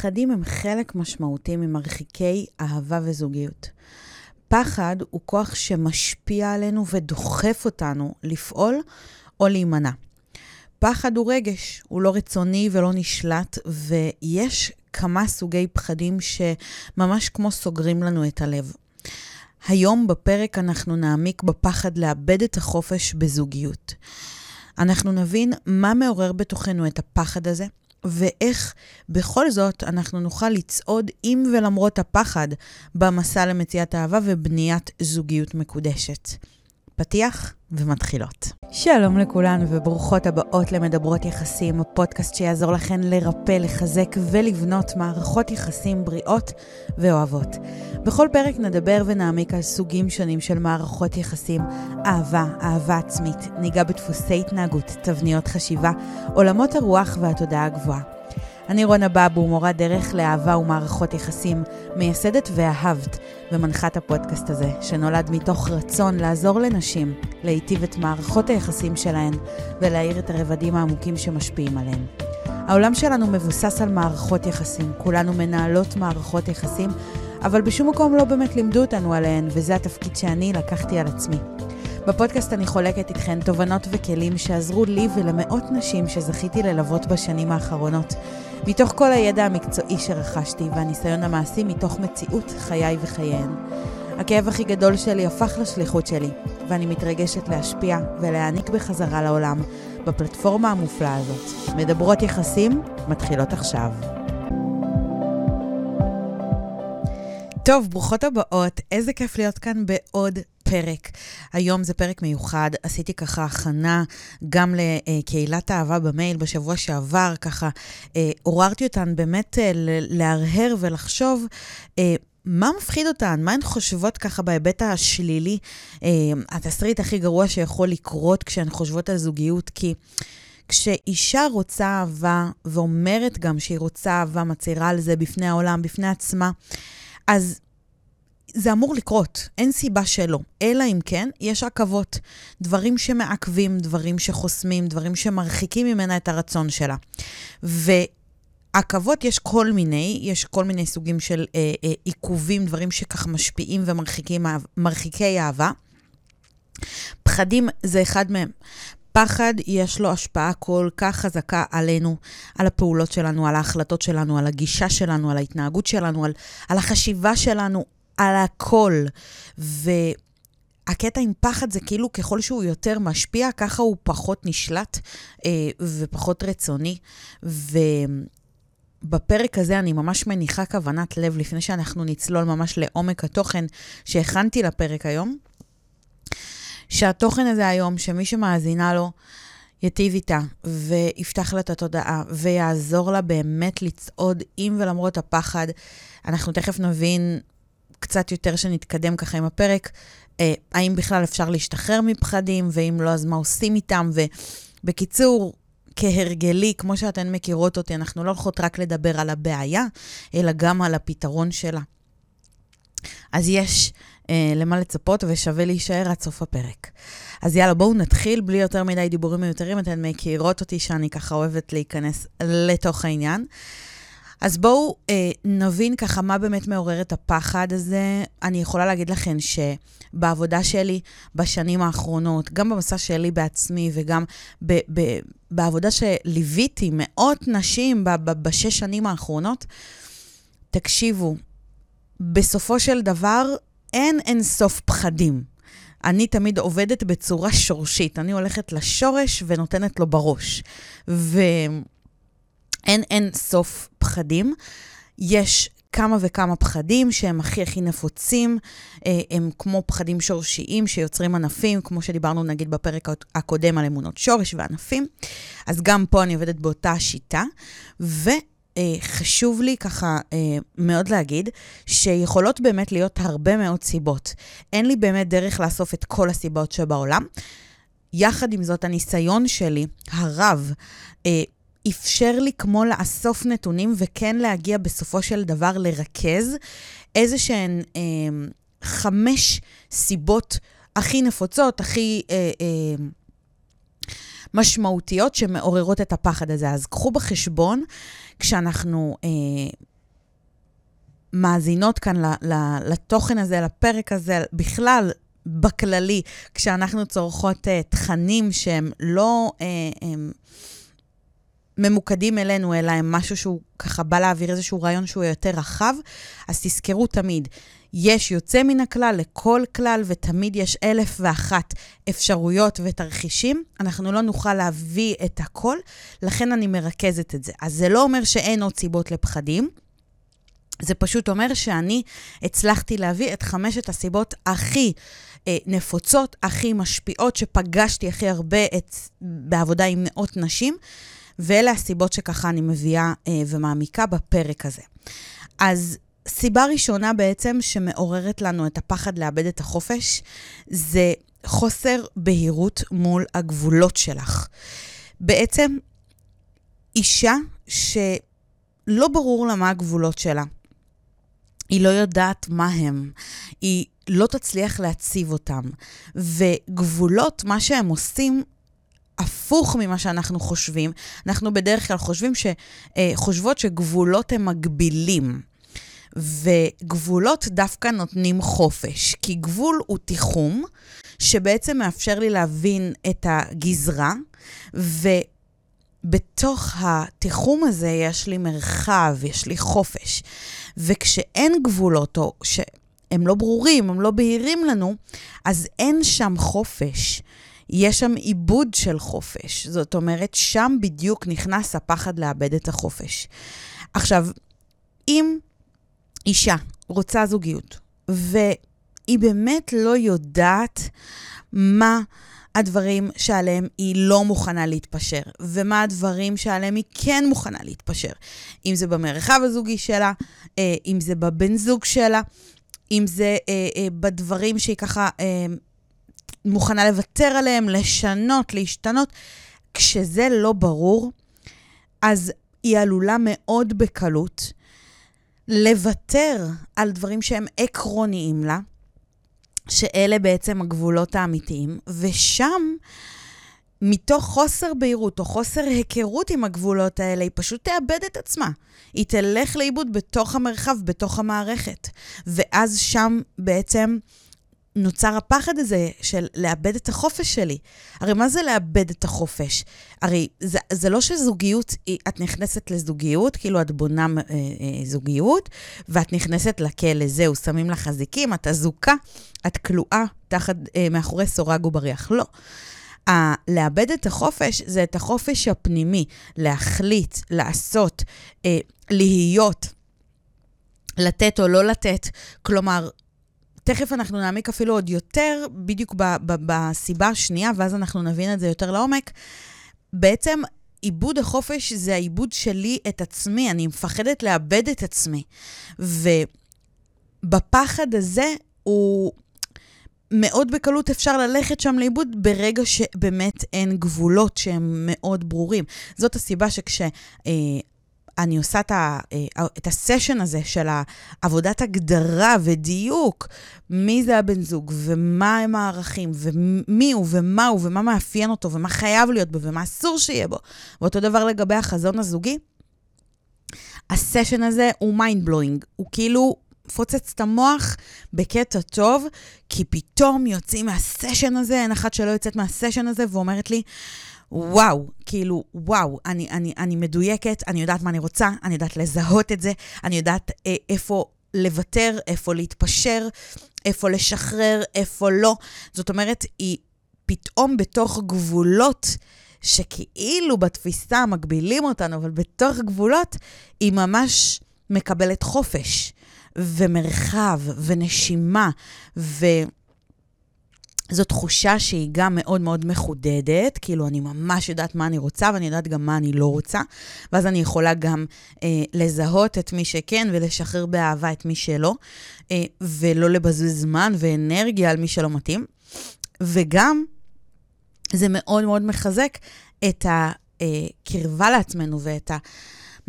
פחדים הם חלק משמעותי ממרחיקי אהבה וזוגיות. פחד הוא כוח שמשפיע עלינו ודוחף אותנו לפעול או להימנע. פחד הוא רגש, הוא לא רצוני ולא נשלט, ויש כמה סוגי פחדים שממש כמו סוגרים לנו את הלב. היום בפרק אנחנו נעמיק בפחד לאבד את החופש בזוגיות. אנחנו נבין מה מעורר בתוכנו את הפחד הזה, ואיך בכל זאת אנחנו נוכל לצעוד עם ולמרות הפחד במסע למציאת אהבה ובניית זוגיות מקודשת. פתיח ומתחילות. שלום לכולן וברוכות הבאות למדברות יחסים, הפודקאסט שיעזור לכן לרפא, לחזק ולבנות מערכות יחסים בריאות ואוהבות. בכל פרק נדבר ונעמיק על סוגים שונים של מערכות יחסים, אהבה, אהבה עצמית, ניגע בדפוסי התנהגות, תבניות חשיבה, עולמות הרוח והתודעה הגבוהה. אני רונה בבו, מורה דרך לאהבה ומערכות יחסים, מייסדת ואהבת ומנחת הפודקאסט הזה, שנולד מתוך רצון לעזור לנשים להיטיב את מערכות היחסים שלהן ולהאיר את הרבדים העמוקים שמשפיעים עליהן. העולם שלנו מבוסס על מערכות יחסים, כולנו מנהלות מערכות יחסים, אבל בשום מקום לא באמת לימדו אותנו עליהן, וזה התפקיד שאני לקחתי על עצמי. בפודקאסט אני חולקת איתכן תובנות וכלים שעזרו לי ולמאות נשים שזכיתי ללוות בשנים האחרונות. מתוך כל הידע המקצועי שרכשתי והניסיון המעשי מתוך מציאות חיי וחייהן. הכאב הכי גדול שלי הפך לשליחות שלי, ואני מתרגשת להשפיע ולהעניק בחזרה לעולם בפלטפורמה המופלאה הזאת. מדברות יחסים מתחילות עכשיו. טוב, ברוכות הבאות, איזה כיף להיות כאן בעוד פרק. היום זה פרק מיוחד, עשיתי ככה הכנה גם לקהילת האהבה במייל בשבוע שעבר, ככה אה, עוררתי אותן באמת אה, להרהר ולחשוב. אה, מה מפחיד אותן? מה הן חושבות ככה בהיבט השלילי? התסריט הכי גרוע שיכול לקרות כשהן חושבות על זוגיות, כי כשאישה רוצה אהבה, ואומרת גם שהיא רוצה אהבה, מצהירה על זה בפני העולם, בפני עצמה, אז זה אמור לקרות, אין סיבה שלא. אלא אם כן, יש עכבות. דברים שמעכבים, דברים שחוסמים, דברים שמרחיקים ממנה את הרצון שלה. ועכבות יש כל מיני, יש כל מיני סוגים של אה, אה, עיכובים, דברים שככה משפיעים ומרחיקי אהבה. פחדים זה אחד מהם. פחד יש לו השפעה כל כך חזקה עלינו, על הפעולות שלנו, על ההחלטות שלנו, על הגישה שלנו, על ההתנהגות שלנו, על, על החשיבה שלנו, על הכל. והקטע עם פחד זה כאילו ככל שהוא יותר משפיע, ככה הוא פחות נשלט אה, ופחות רצוני. ובפרק הזה אני ממש מניחה כוונת לב, לפני שאנחנו נצלול ממש לעומק התוכן שהכנתי לפרק היום, שהתוכן הזה היום, שמי שמאזינה לו, ייטיב איתה ויפתח לה את התודעה ויעזור לה באמת לצעוד עם ולמרות הפחד. אנחנו תכף נבין קצת יותר שנתקדם ככה עם הפרק, אה, האם בכלל אפשר להשתחרר מפחדים, ואם לא, אז מה עושים איתם. ובקיצור, כהרגלי, כמו שאתן מכירות אותי, אנחנו לא הולכות רק לדבר על הבעיה, אלא גם על הפתרון שלה. אז יש אה, למה לצפות ושווה להישאר עד סוף הפרק. אז יאללה, בואו נתחיל בלי יותר מדי דיבורים מיותרים. אתן מכירות אותי שאני ככה אוהבת להיכנס לתוך העניין. אז בואו אה, נבין ככה מה באמת מעורר את הפחד הזה. אני יכולה להגיד לכם שבעבודה שלי בשנים האחרונות, גם במסע שלי בעצמי וגם ב- ב- בעבודה שליוויתי מאות נשים ב- ב- בשש שנים האחרונות, תקשיבו, בסופו של דבר אין אין סוף פחדים. אני תמיד עובדת בצורה שורשית. אני הולכת לשורש ונותנת לו בראש. ו... אין אין סוף פחדים. יש כמה וכמה פחדים שהם הכי הכי נפוצים, אה, הם כמו פחדים שורשיים שיוצרים ענפים, כמו שדיברנו נגיד בפרק הקודם על אמונות שורש וענפים. אז גם פה אני עובדת באותה שיטה, וחשוב לי ככה אה, מאוד להגיד שיכולות באמת להיות הרבה מאוד סיבות. אין לי באמת דרך לאסוף את כל הסיבות שבעולם. יחד עם זאת, הניסיון שלי, הרב, אה, אפשר לי כמו לאסוף נתונים וכן להגיע בסופו של דבר לרכז איזה שהן אה, חמש סיבות הכי נפוצות, הכי אה, אה, משמעותיות שמעוררות את הפחד הזה. אז קחו בחשבון, כשאנחנו אה, מאזינות כאן לתוכן הזה, לפרק הזה, בכלל, בכללי, כשאנחנו צורכות uh, תכנים שהם לא uh, הם ממוקדים אלינו, אלא הם משהו שהוא ככה בא להעביר איזשהו רעיון שהוא יותר רחב, אז תזכרו תמיד, יש יוצא מן הכלל לכל כלל, ותמיד יש אלף ואחת אפשרויות ותרחישים. אנחנו לא נוכל להביא את הכל, לכן אני מרכזת את זה. אז זה לא אומר שאין עוד סיבות לפחדים. זה פשוט אומר שאני הצלחתי להביא את חמשת הסיבות הכי אה, נפוצות, הכי משפיעות, שפגשתי הכי הרבה את, בעבודה עם מאות נשים, ואלה הסיבות שככה אני מביאה אה, ומעמיקה בפרק הזה. אז סיבה ראשונה בעצם שמעוררת לנו את הפחד לאבד את החופש, זה חוסר בהירות מול הגבולות שלך. בעצם, אישה שלא ברור לה מה הגבולות שלה, היא לא יודעת מה הם, היא לא תצליח להציב אותם. וגבולות, מה שהם עושים, הפוך ממה שאנחנו חושבים. אנחנו בדרך כלל חושבים ש, אה, חושבות שגבולות הם מגבילים. וגבולות דווקא נותנים חופש, כי גבול הוא תיחום שבעצם מאפשר לי להבין את הגזרה, ובתוך התיחום הזה יש לי מרחב, יש לי חופש. וכשאין גבולות, או שהם לא ברורים, הם לא בהירים לנו, אז אין שם חופש. יש שם עיבוד של חופש. זאת אומרת, שם בדיוק נכנס הפחד לאבד את החופש. עכשיו, אם אישה רוצה זוגיות, והיא באמת לא יודעת מה הדברים שעליהם היא לא מוכנה להתפשר, ומה הדברים שעליהם היא כן מוכנה להתפשר. אם זה במרחב הזוגי שלה, אה, אם זה בבן זוג שלה, אם זה אה, אה, בדברים שהיא ככה מוכנה לוותר עליהם, לשנות, להשתנות. כשזה לא ברור, אז היא עלולה מאוד בקלות לוותר על דברים שהם עקרוניים לה, שאלה בעצם הגבולות האמיתיים, ושם, מתוך חוסר בהירות או חוסר היכרות עם הגבולות האלה, היא פשוט תאבד את עצמה. היא תלך לאיבוד בתוך המרחב, בתוך המערכת. ואז שם בעצם נוצר הפחד הזה של לאבד את החופש שלי. הרי מה זה לאבד את החופש? הרי זה, זה לא שזוגיות, את נכנסת לזוגיות, כאילו את בונה אה, אה, זוגיות, ואת נכנסת לכלא, זהו, שמים לך אזיקים, את אזוקה, את כלואה תחת, אה, מאחורי סורג ובריח. לא. ה- לאבד את החופש זה את החופש הפנימי, להחליט, לעשות, אה, להיות. לתת או לא לתת. כלומר, תכף אנחנו נעמיק אפילו עוד יותר, בדיוק ב- ב- בסיבה השנייה, ואז אנחנו נבין את זה יותר לעומק. בעצם עיבוד החופש זה העיבוד שלי את עצמי, אני מפחדת לאבד את עצמי. ובפחד הזה הוא... מאוד בקלות אפשר ללכת שם לאיבוד ברגע שבאמת אין גבולות שהם מאוד ברורים. זאת הסיבה שכש... אני עושה את, ה, אה, את הסשן הזה של עבודת הגדרה ודיוק, מי זה הבן זוג, ומה הם הערכים, ומי הוא, ומה הוא, ומה מאפיין אותו, ומה חייב להיות בו, ומה אסור שיהיה בו. ואותו דבר לגבי החזון הזוגי. הסשן הזה הוא mind blowing, הוא כאילו מפוצץ את המוח בקטע טוב, כי פתאום יוצאים מהסשן הזה, אין אחת שלא יוצאת מהסשן הזה ואומרת לי, וואו, כאילו, וואו, אני, אני, אני מדויקת, אני יודעת מה אני רוצה, אני יודעת לזהות את זה, אני יודעת אה, איפה לוותר, איפה להתפשר, איפה לשחרר, איפה לא. זאת אומרת, היא פתאום בתוך גבולות שכאילו בתפיסה מגבילים אותנו, אבל בתוך גבולות היא ממש מקבלת חופש ומרחב ונשימה ו... זו תחושה שהיא גם מאוד מאוד מחודדת, כאילו אני ממש יודעת מה אני רוצה ואני יודעת גם מה אני לא רוצה, ואז אני יכולה גם אה, לזהות את מי שכן ולשחרר באהבה את מי שלא, אה, ולא לבזבז זמן ואנרגיה על מי שלא מתאים. וגם זה מאוד מאוד מחזק את הקרבה לעצמנו ואת ה...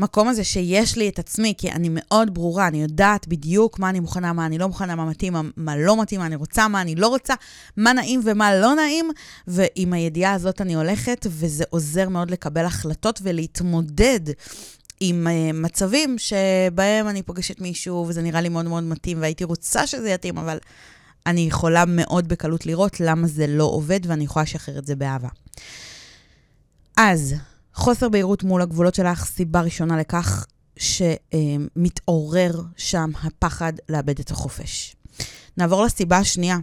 המקום הזה שיש לי את עצמי, כי אני מאוד ברורה, אני יודעת בדיוק מה אני מוכנה, מה אני לא מוכנה, מה מתאים, מה, לא מתאים, מה אני רוצה, מה אני לא רוצה, מה נעים ומה לא נעים, ועם הידיעה הזאת אני הולכת, וזה עוזר מאוד לקבל החלטות ולהתמודד עם uh, מצבים שבהם אני פוגשת מישהו וזה נראה לי מאוד מאוד מתאים והייתי רוצה שזה יתאים, אבל אני יכולה מאוד בקלות לראות למה זה לא עובד ואני יכולה לשחרר את זה באהבה. אז, חוסר בהירות מול הגבולות שלך, סיבה ראשונה לכך שמתעורר שם הפחד לאבד את החופש. נעבור לסיבה השנייה.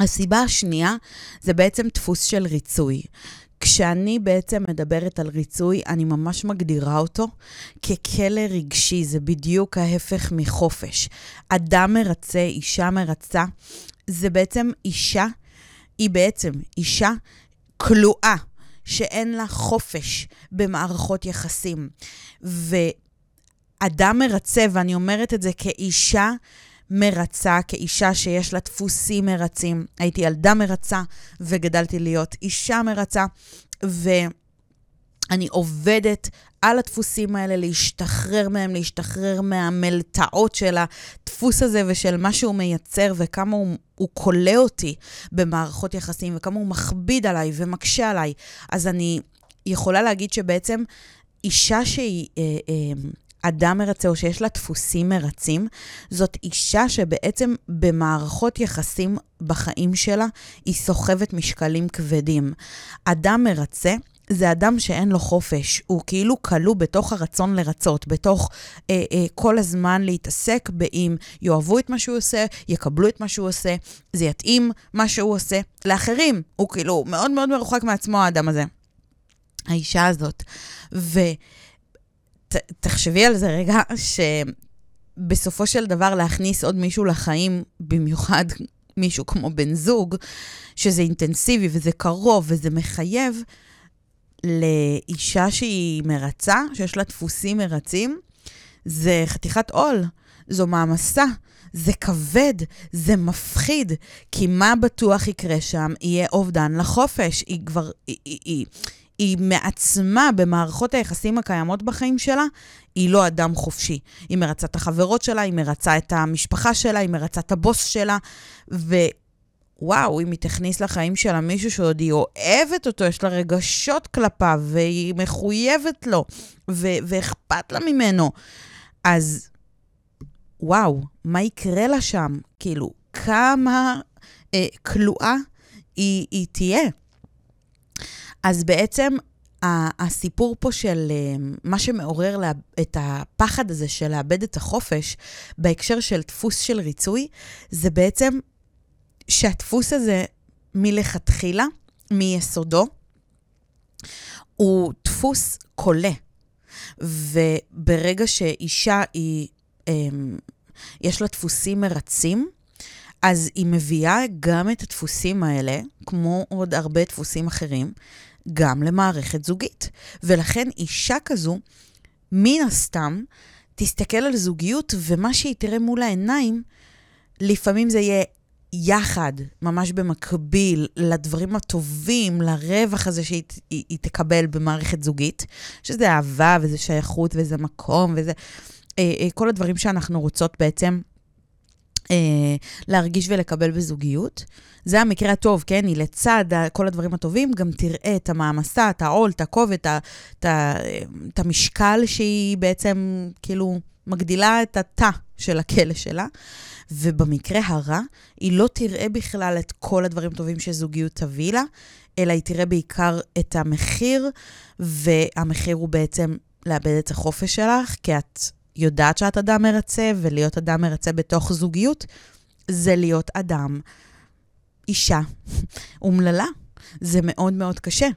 הסיבה השנייה זה בעצם דפוס של ריצוי. כשאני בעצם מדברת על ריצוי, אני ממש מגדירה אותו ככלא רגשי, זה בדיוק ההפך מחופש. אדם מרצה, אישה מרצה, זה בעצם אישה, היא בעצם אישה כלואה, שאין לה חופש במערכות יחסים. ואדם מרצה, ואני אומרת את זה כאישה מרצה, כאישה שיש לה דפוסים מרצים. הייתי ילדה מרצה וגדלתי להיות אישה מרצה, ואני עובדת על הדפוסים האלה, להשתחרר מהם, להשתחרר מהמלטעות של הדפוס הזה ושל מה שהוא מייצר וכמה הוא, הוא כולא אותי במערכות יחסים וכמה הוא מכביד עליי ומקשה עליי. אז אני יכולה להגיד שבעצם אישה שהיא... אה, אה, אדם מרצה או שיש לה דפוסים מרצים, זאת אישה שבעצם במערכות יחסים בחיים שלה היא סוחבת משקלים כבדים. אדם מרצה זה אדם שאין לו חופש, הוא כאילו כלוא בתוך הרצון לרצות, בתוך אה, אה, כל הזמן להתעסק באם יאהבו את מה שהוא עושה, יקבלו את מה שהוא עושה, זה יתאים מה שהוא עושה לאחרים. הוא כאילו מאוד מאוד מרוחק מעצמו, האדם הזה. האישה הזאת. ו... ת, תחשבי על זה רגע, שבסופו של דבר להכניס עוד מישהו לחיים, במיוחד מישהו כמו בן זוג, שזה אינטנסיבי וזה קרוב וזה מחייב, לאישה שהיא מרצה, שיש לה דפוסים מרצים, זה חתיכת עול, זו מעמסה. זה כבד, זה מפחיד, כי מה בטוח יקרה שם? יהיה אובדן לחופש. היא כבר, היא, היא, היא, היא מעצמה במערכות היחסים הקיימות בחיים שלה, היא לא אדם חופשי. היא מרצה את החברות שלה, היא מרצה את המשפחה שלה, היא מרצה את הבוס שלה, ווואו, אם היא תכניס לחיים שלה מישהו שעוד היא אוהבת אותו, יש לה רגשות כלפיו, והיא מחויבת לו, ו- ואכפת לה ממנו, אז וואו, מה יקרה לה שם? כאילו, כמה אה, כלואה היא, היא תהיה. אז בעצם הסיפור פה של אה, מה שמעורר את הפחד הזה של לאבד את החופש בהקשר של דפוס של ריצוי, זה בעצם שהדפוס הזה מלכתחילה, מיסודו, הוא דפוס קולה. וברגע שאישה היא, אמ, יש לה דפוסים מרצים, אז היא מביאה גם את הדפוסים האלה, כמו עוד הרבה דפוסים אחרים, גם למערכת זוגית. ולכן אישה כזו, מן הסתם, תסתכל על זוגיות, ומה שהיא תראה מול העיניים, לפעמים זה יהיה יחד, ממש במקביל, לדברים הטובים, לרווח הזה שהיא היא, היא תקבל במערכת זוגית, שזה אהבה וזה שייכות וזה מקום וזה... אה, אה, כל הדברים שאנחנו רוצות בעצם אה, להרגיש ולקבל בזוגיות. זה המקרה הטוב, כן? היא לצד כל הדברים הטובים, גם תראה את המעמסה, את העול, את הכובד, את, את המשקל שהיא בעצם, כאילו, מגדילה את התא של הכלא שלה. ובמקרה הרע, היא לא תראה בכלל את כל הדברים הטובים שזוגיות תביא לה, אלא היא תראה בעיקר את המחיר, והמחיר הוא בעצם לאבד את החופש שלך, כי את יודעת שאת אדם מרצה, ולהיות אדם מרצה בתוך זוגיות, זה להיות אדם, אישה, אומללה. זה מאוד מאוד קשה.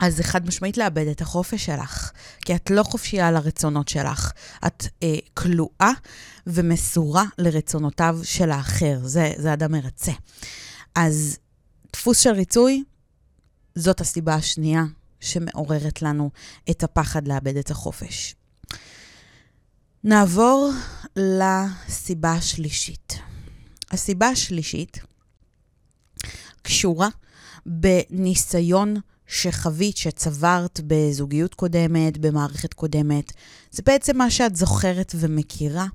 אז זה חד משמעית לאבד את החופש שלך, כי את לא חופשייה לרצונות שלך. את אה, כלואה ומסורה לרצונותיו של האחר. זה, זה אדם מרצה. אז דפוס של ריצוי, זאת הסיבה השנייה שמעוררת לנו את הפחד לאבד את החופש. נעבור לסיבה השלישית. הסיבה השלישית קשורה בניסיון שחווית, שצברת בזוגיות קודמת, במערכת קודמת. זה בעצם מה שאת זוכרת ומכירה.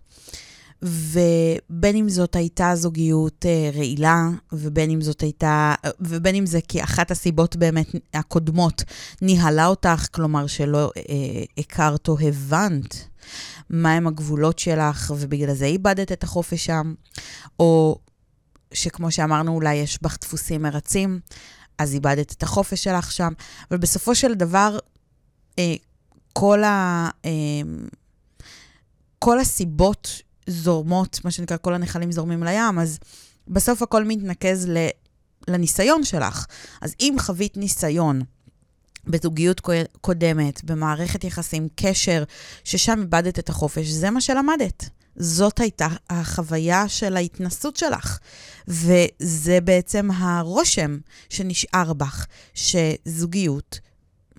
ובין אם זאת הייתה זוגיות אה, רעילה, ובין אם זאת הייתה, ובין אם זה כי אחת הסיבות באמת הקודמות ניהלה אותך, כלומר שלא אה, הכרת או הבנת מהם הגבולות שלך, ובגלל זה איבדת את החופש שם, או שכמו שאמרנו, אולי יש בך דפוסים מרצים, אז איבדת את החופש שלך שם, אבל בסופו של דבר, אה, כל, ה, אה, כל הסיבות זורמות, מה שנקרא, כל הנחלים זורמים לים, אז בסוף הכל מתנקז ל, לניסיון שלך. אז אם חווית ניסיון בזוגיות קודמת, במערכת יחסים, קשר, ששם איבדת את החופש, זה מה שלמדת. זאת הייתה החוויה של ההתנסות שלך. וזה בעצם הרושם שנשאר בך, שזוגיות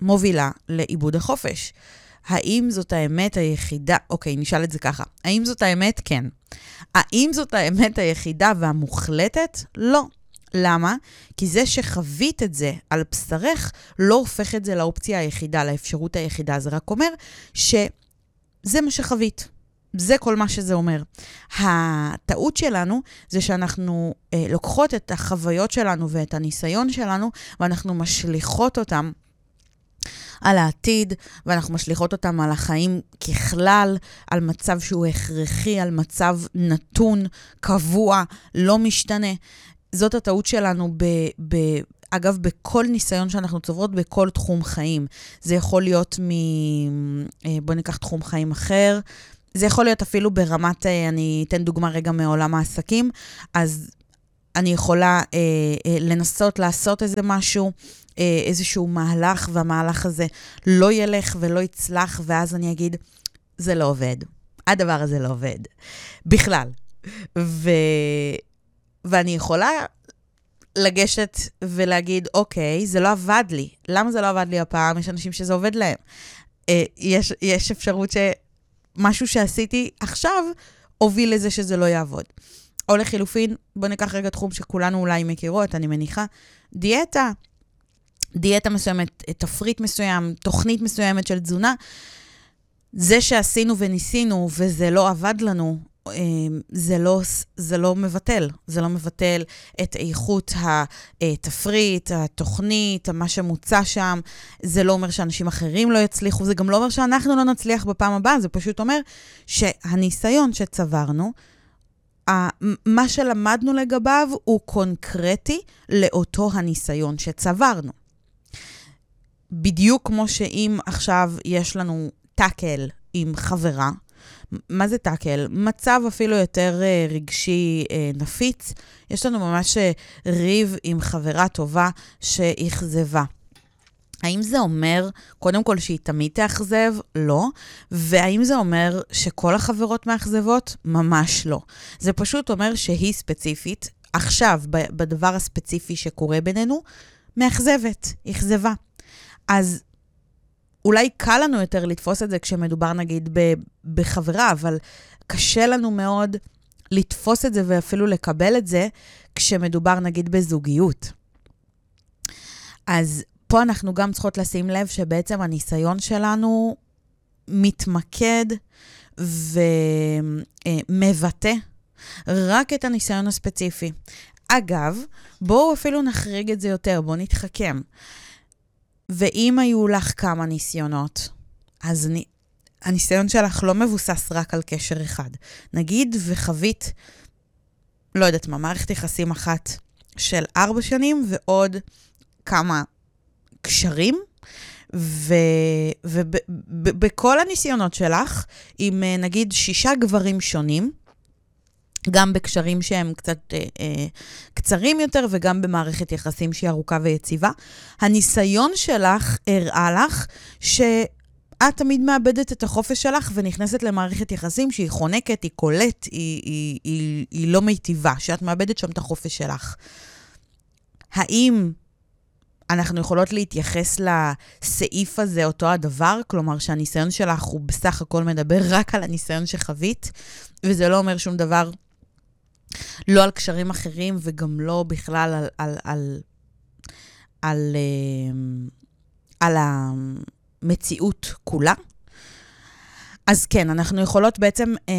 מובילה לאיבוד החופש. האם זאת האמת היחידה? אוקיי, נשאל את זה ככה. האם זאת האמת? כן. האם זאת האמת היחידה והמוחלטת? לא. למה? כי זה שחווית את זה על בשרך לא הופך את זה לאופציה היחידה, לאפשרות היחידה. זה רק אומר שזה מה שחווית. זה כל מה שזה אומר. הטעות שלנו זה שאנחנו אה, לוקחות את החוויות שלנו ואת הניסיון שלנו, ואנחנו משליכות אותם על העתיד, ואנחנו משליכות אותם על החיים ככלל, על מצב שהוא הכרחי, על מצב נתון, קבוע, לא משתנה. זאת הטעות שלנו ב... ב אגב, בכל ניסיון שאנחנו צוברות, בכל תחום חיים. זה יכול להיות מ... אה, בואו ניקח תחום חיים אחר. זה יכול להיות אפילו ברמת, אה, אני אתן דוגמה רגע מעולם העסקים, אז אני יכולה אה, אה, לנסות לעשות איזה משהו, אה, איזשהו מהלך, והמהלך הזה לא ילך ולא יצלח, ואז אני אגיד, זה לא עובד. הדבר הזה לא עובד. בכלל. ו... ואני יכולה לגשת ולהגיד, אוקיי, זה לא עבד לי. למה זה לא עבד לי הפעם? יש אנשים שזה עובד להם. אה, יש, יש אפשרות שמשהו שעשיתי עכשיו הוביל לזה שזה לא יעבוד. או לחילופין, בואו ניקח רגע תחום שכולנו אולי מכירות, אני מניחה, דיאטה. דיאטה מסוימת, תפריט מסוים, תוכנית מסוימת של תזונה. זה שעשינו וניסינו וזה לא עבד לנו, זה לא, זה לא מבטל. זה לא מבטל את איכות התפריט, התוכנית, מה שמוצע שם. זה לא אומר שאנשים אחרים לא יצליחו, זה גם לא אומר שאנחנו לא נצליח בפעם הבאה, זה פשוט אומר שהניסיון שצברנו, מה שלמדנו לגביו הוא קונקרטי לאותו הניסיון שצברנו. בדיוק כמו שאם עכשיו יש לנו טאקל עם חברה, מה זה טאקל? מצב אפילו יותר uh, רגשי uh, נפיץ. יש לנו ממש uh, ריב עם חברה טובה שאכזבה. האם זה אומר, קודם כל, שהיא תמיד תאכזב? לא. והאם זה אומר שכל החברות מאכזבות? ממש לא. זה פשוט אומר שהיא ספציפית, עכשיו, בדבר הספציפי שקורה בינינו, מאכזבת, אכזבה. אז אולי קל לנו יותר לתפוס את זה כשמדובר נגיד בחברה, אבל קשה לנו מאוד לתפוס את זה ואפילו לקבל את זה כשמדובר נגיד בזוגיות. אז פה אנחנו גם צריכות לשים לב שבעצם הניסיון שלנו מתמקד ומבטא רק את הניסיון הספציפי. אגב, בואו אפילו נחריג את זה יותר, בואו נתחכם. ואם היו לך כמה ניסיונות, אז אני, הניסיון שלך לא מבוסס רק על קשר אחד. נגיד וחווית, לא יודעת מה, מערכת יחסים אחת של ארבע שנים ועוד כמה קשרים, ובכל הניסיונות שלך, עם אה, נגיד שישה גברים שונים, גם בקשרים שהם קצת אה, אה, קצרים יותר וגם במערכת יחסים שהיא ארוכה ויציבה. הניסיון שלך הראה לך שאת תמיד מאבדת את החופש שלך ונכנסת למערכת יחסים שהיא חונקת, היא קולט, היא, היא, היא, היא לא מיטיבה, שאת מאבדת שם את החופש שלך. האם אנחנו יכולות להתייחס לסעיף הזה, אותו הדבר? כלומר, שהניסיון שלך הוא בסך הכל מדבר רק על הניסיון שחווית, וזה לא אומר שום דבר לא על קשרים אחרים וגם לא בכלל על, על, על, על, אה, על המציאות כולה. אז כן, אנחנו יכולות בעצם אה,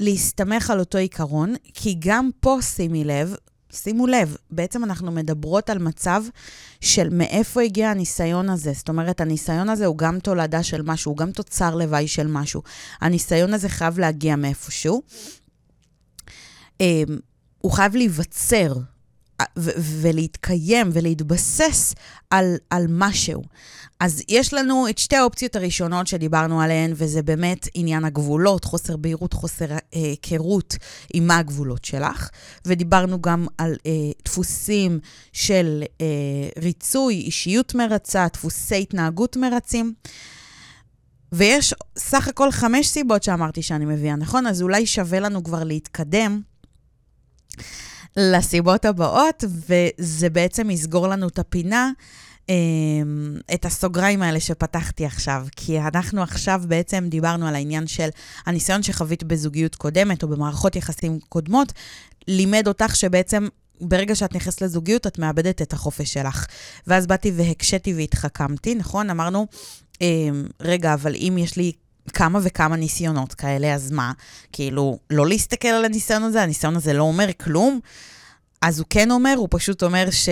להסתמך על אותו עיקרון, כי גם פה, שימי לב, שימו לב, בעצם אנחנו מדברות על מצב של מאיפה הגיע הניסיון הזה. זאת אומרת, הניסיון הזה הוא גם תולדה של משהו, הוא גם תוצר לוואי של משהו. הניסיון הזה חייב להגיע מאיפשהו. אמ, הוא חייב להיווצר ולהתקיים ולהתבסס על, על משהו. אז יש לנו את שתי האופציות הראשונות שדיברנו עליהן, וזה באמת עניין הגבולות, חוסר בהירות, חוסר היכרות אה, עם מה הגבולות שלך. ודיברנו גם על אה, דפוסים של אה, ריצוי, אישיות מרצה, דפוסי התנהגות מרצים. ויש סך הכל חמש סיבות שאמרתי שאני מביאה, נכון? אז אולי שווה לנו כבר להתקדם. לסיבות הבאות, וזה בעצם יסגור לנו את הפינה, אמ, את הסוגריים האלה שפתחתי עכשיו. כי אנחנו עכשיו בעצם דיברנו על העניין של הניסיון שחווית בזוגיות קודמת או במערכות יחסים קודמות, לימד אותך שבעצם ברגע שאת נכנסת לזוגיות, את מאבדת את החופש שלך. ואז באתי והקשיתי והתחכמתי, נכון? אמרנו, אמ, רגע, אבל אם יש לי כמה וכמה ניסיונות כאלה, אז מה? כאילו, לא להסתכל על הניסיון הזה, הניסיון הזה לא אומר כלום. אז הוא כן אומר, הוא פשוט אומר ש...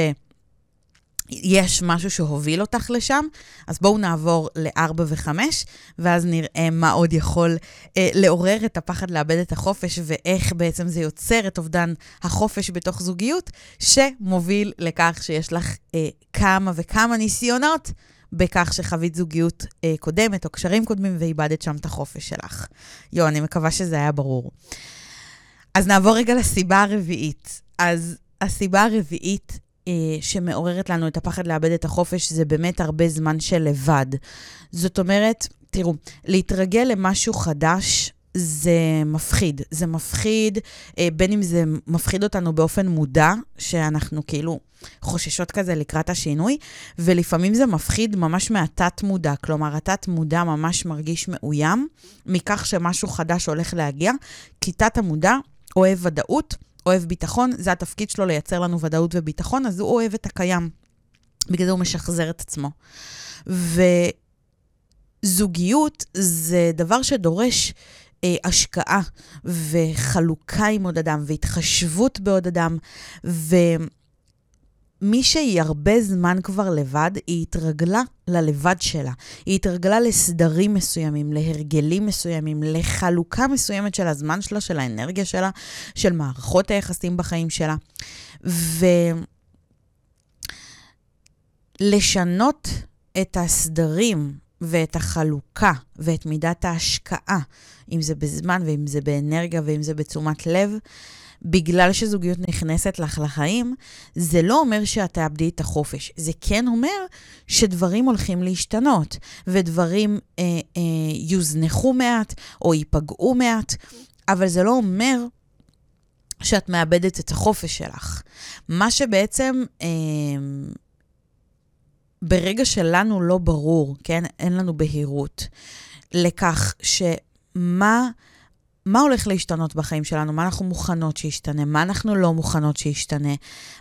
יש משהו שהוביל אותך לשם, אז בואו נעבור ל-4 ו-5, ואז נראה מה עוד יכול אה, לעורר את הפחד לאבד את החופש, ואיך בעצם זה יוצר את אובדן החופש בתוך זוגיות, שמוביל לכך שיש לך אה, כמה וכמה ניסיונות בכך שחווית זוגיות אה, קודמת או קשרים קודמים ואיבדת שם את החופש שלך. יו, אני מקווה שזה היה ברור. אז נעבור רגע לסיבה הרביעית. אז הסיבה הרביעית אה, שמעוררת לנו את הפחד לאבד את החופש זה באמת הרבה זמן של לבד. זאת אומרת, תראו, להתרגל למשהו חדש זה מפחיד. זה מפחיד, אה, בין אם זה מפחיד אותנו באופן מודע, שאנחנו כאילו חוששות כזה לקראת השינוי, ולפעמים זה מפחיד ממש מהתת-מודע. כלומר, התת-מודע ממש מרגיש מאוים מכך שמשהו חדש הולך להגיע, כי תת-המודע אוהב ודאות, אוהב ביטחון, זה התפקיד שלו לייצר לנו ודאות וביטחון, אז הוא אוהב את הקיים. בגלל זה הוא משחזר את עצמו. וזוגיות זה דבר שדורש אה, השקעה וחלוקה עם עוד אדם והתחשבות בעוד אדם. ומי שהיא הרבה זמן כבר לבד, היא התרגלה ללבד שלה. היא התרגלה לסדרים מסוימים, להרגלים מסוימים, לחלוקה מסוימת של הזמן שלה, של האנרגיה שלה, של מערכות היחסים בחיים שלה. ולשנות את הסדרים ואת החלוקה ואת מידת ההשקעה, אם זה בזמן ואם זה באנרגיה ואם זה בתשומת לב, בגלל שזוגיות נכנסת לך לחיים, זה לא אומר שאת תאבדי את החופש. זה כן אומר שדברים הולכים להשתנות, ודברים אה, אה, יוזנחו מעט או ייפגעו מעט, אבל זה לא אומר שאת מאבדת את החופש שלך. מה שבעצם... אה, ברגע שלנו לא ברור, כן, אין לנו בהירות לכך שמה... מה הולך להשתנות בחיים שלנו? מה אנחנו מוכנות שישתנה? מה אנחנו לא מוכנות שישתנה?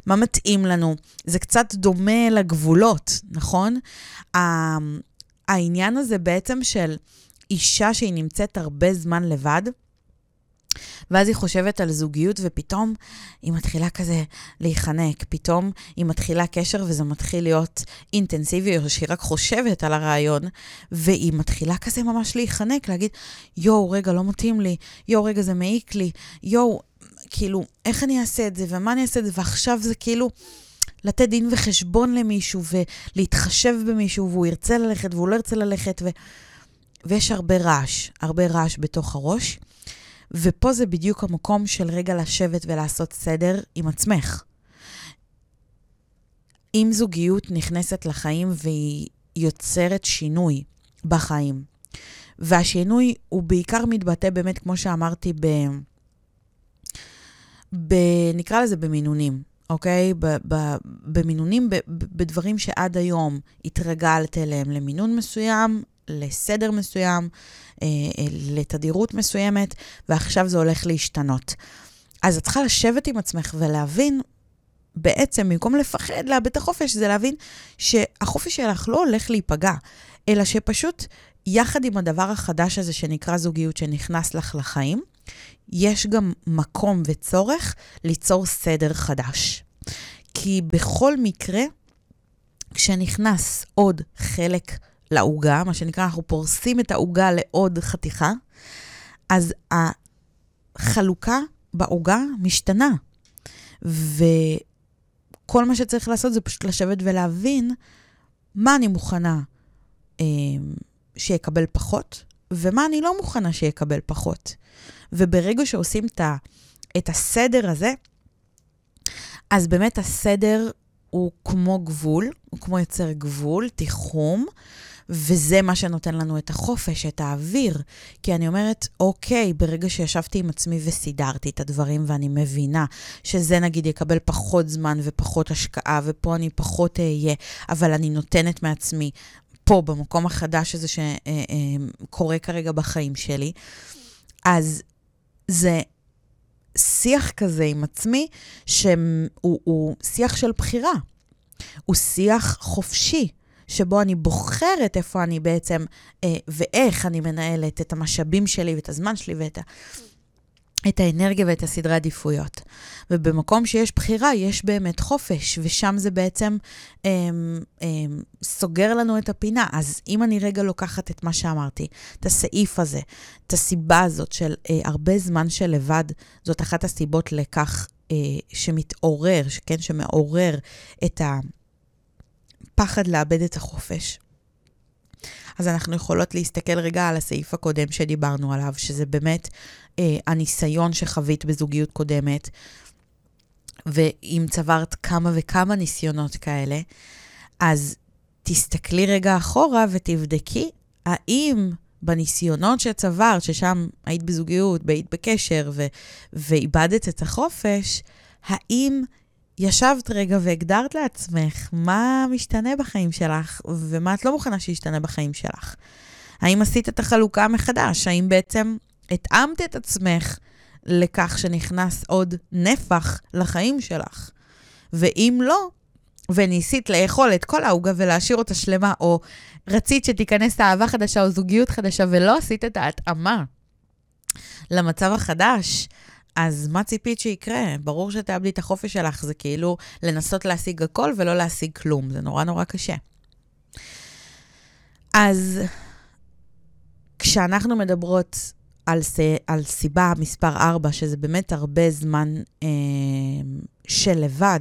מה מתאים לנו? זה קצת דומה לגבולות, נכון? העניין הזה בעצם של אישה שהיא נמצאת הרבה זמן לבד, ואז היא חושבת על זוגיות, ופתאום היא מתחילה כזה להיחנק. פתאום היא מתחילה קשר וזה מתחיל להיות אינטנסיבי, או שהיא רק חושבת על הרעיון, והיא מתחילה כזה ממש להיחנק, להגיד, יואו, רגע, לא מתאים לי, יואו, רגע, זה מעיק לי, יואו, כאילו, איך אני אעשה את זה, ומה אני אעשה את זה, ועכשיו זה כאילו... לתת דין וחשבון למישהו ולהתחשב במישהו, והוא ירצה ללכת והוא לא ירצה ללכת, ו... ויש הרבה רעש, הרבה רעש בתוך הראש. ופה זה בדיוק המקום של רגע לשבת ולעשות סדר עם עצמך. אם זוגיות נכנסת לחיים והיא יוצרת שינוי בחיים, והשינוי הוא בעיקר מתבטא באמת, כמו שאמרתי, ב... ב... נקרא לזה במינונים, אוקיי? ב... ב... במינונים, ב... בדברים שעד היום התרגלת אליהם, למינון מסוים, לסדר מסוים, אה, אה, לתדירות מסוימת, ועכשיו זה הולך להשתנות. אז את צריכה לשבת עם עצמך ולהבין, בעצם, במקום לפחד לאבד את החופש, זה להבין שהחופש שלך לא הולך להיפגע, אלא שפשוט, יחד עם הדבר החדש הזה שנקרא זוגיות, שנכנס לך לחיים, יש גם מקום וצורך ליצור סדר חדש. כי בכל מקרה, כשנכנס עוד חלק לעוגה, מה שנקרא, אנחנו פורסים את העוגה לעוד חתיכה, אז החלוקה בעוגה משתנה. וכל מה שצריך לעשות זה פשוט לשבת ולהבין מה אני מוכנה אה, שיקבל פחות, ומה אני לא מוכנה שיקבל פחות. וברגע שעושים את, ה, את הסדר הזה, אז באמת הסדר הוא כמו גבול, הוא כמו יוצר גבול, תיחום, וזה מה שנותן לנו את החופש, את האוויר. כי אני אומרת, אוקיי, ברגע שישבתי עם עצמי וסידרתי את הדברים ואני מבינה שזה נגיד יקבל פחות זמן ופחות השקעה, ופה אני פחות אהיה, אבל אני נותנת מעצמי פה, במקום החדש הזה שקורה אה, אה, כרגע בחיים שלי, אז זה שיח כזה עם עצמי, שהוא שיח של בחירה. הוא שיח חופשי, שבו אני בוחרת איפה אני בעצם, אה, ואיך אני מנהלת את המשאבים שלי ואת הזמן שלי ואת ה... את האנרגיה ואת הסדרי עדיפויות. ובמקום שיש בחירה, יש באמת חופש, ושם זה בעצם אה, אה, סוגר לנו את הפינה. אז אם אני רגע לוקחת את מה שאמרתי, את הסעיף הזה, את הסיבה הזאת של אה, הרבה זמן של לבד, זאת אחת הסיבות לכך אה, שמתעורר, כן, שמעורר את הפחד לאבד את החופש. אז אנחנו יכולות להסתכל רגע על הסעיף הקודם שדיברנו עליו, שזה באמת אה, הניסיון שחווית בזוגיות קודמת, ואם צברת כמה וכמה ניסיונות כאלה, אז תסתכלי רגע אחורה ותבדקי האם בניסיונות שצברת, ששם היית בזוגיות, היית בקשר ו- ואיבדת את החופש, האם ישבת רגע והגדרת לעצמך מה משתנה בחיים שלך ומה את לא מוכנה שישתנה בחיים שלך? האם עשית את החלוקה מחדש? האם בעצם התאמת את עצמך לכך שנכנס עוד נפח לחיים שלך? ואם לא, וניסית לאכול את כל העוגה ולהשאיר אותה שלמה, או רצית שתיכנס אהבה חדשה או זוגיות חדשה ולא עשית את ההתאמה למצב החדש, אז מה ציפית שיקרה? ברור שתאבדי את החופש שלך, זה כאילו לנסות להשיג הכל ולא להשיג כלום, זה נורא נורא קשה. אז כשאנחנו מדברות על, ס... על סיבה מספר 4, שזה באמת הרבה זמן אה, של לבד,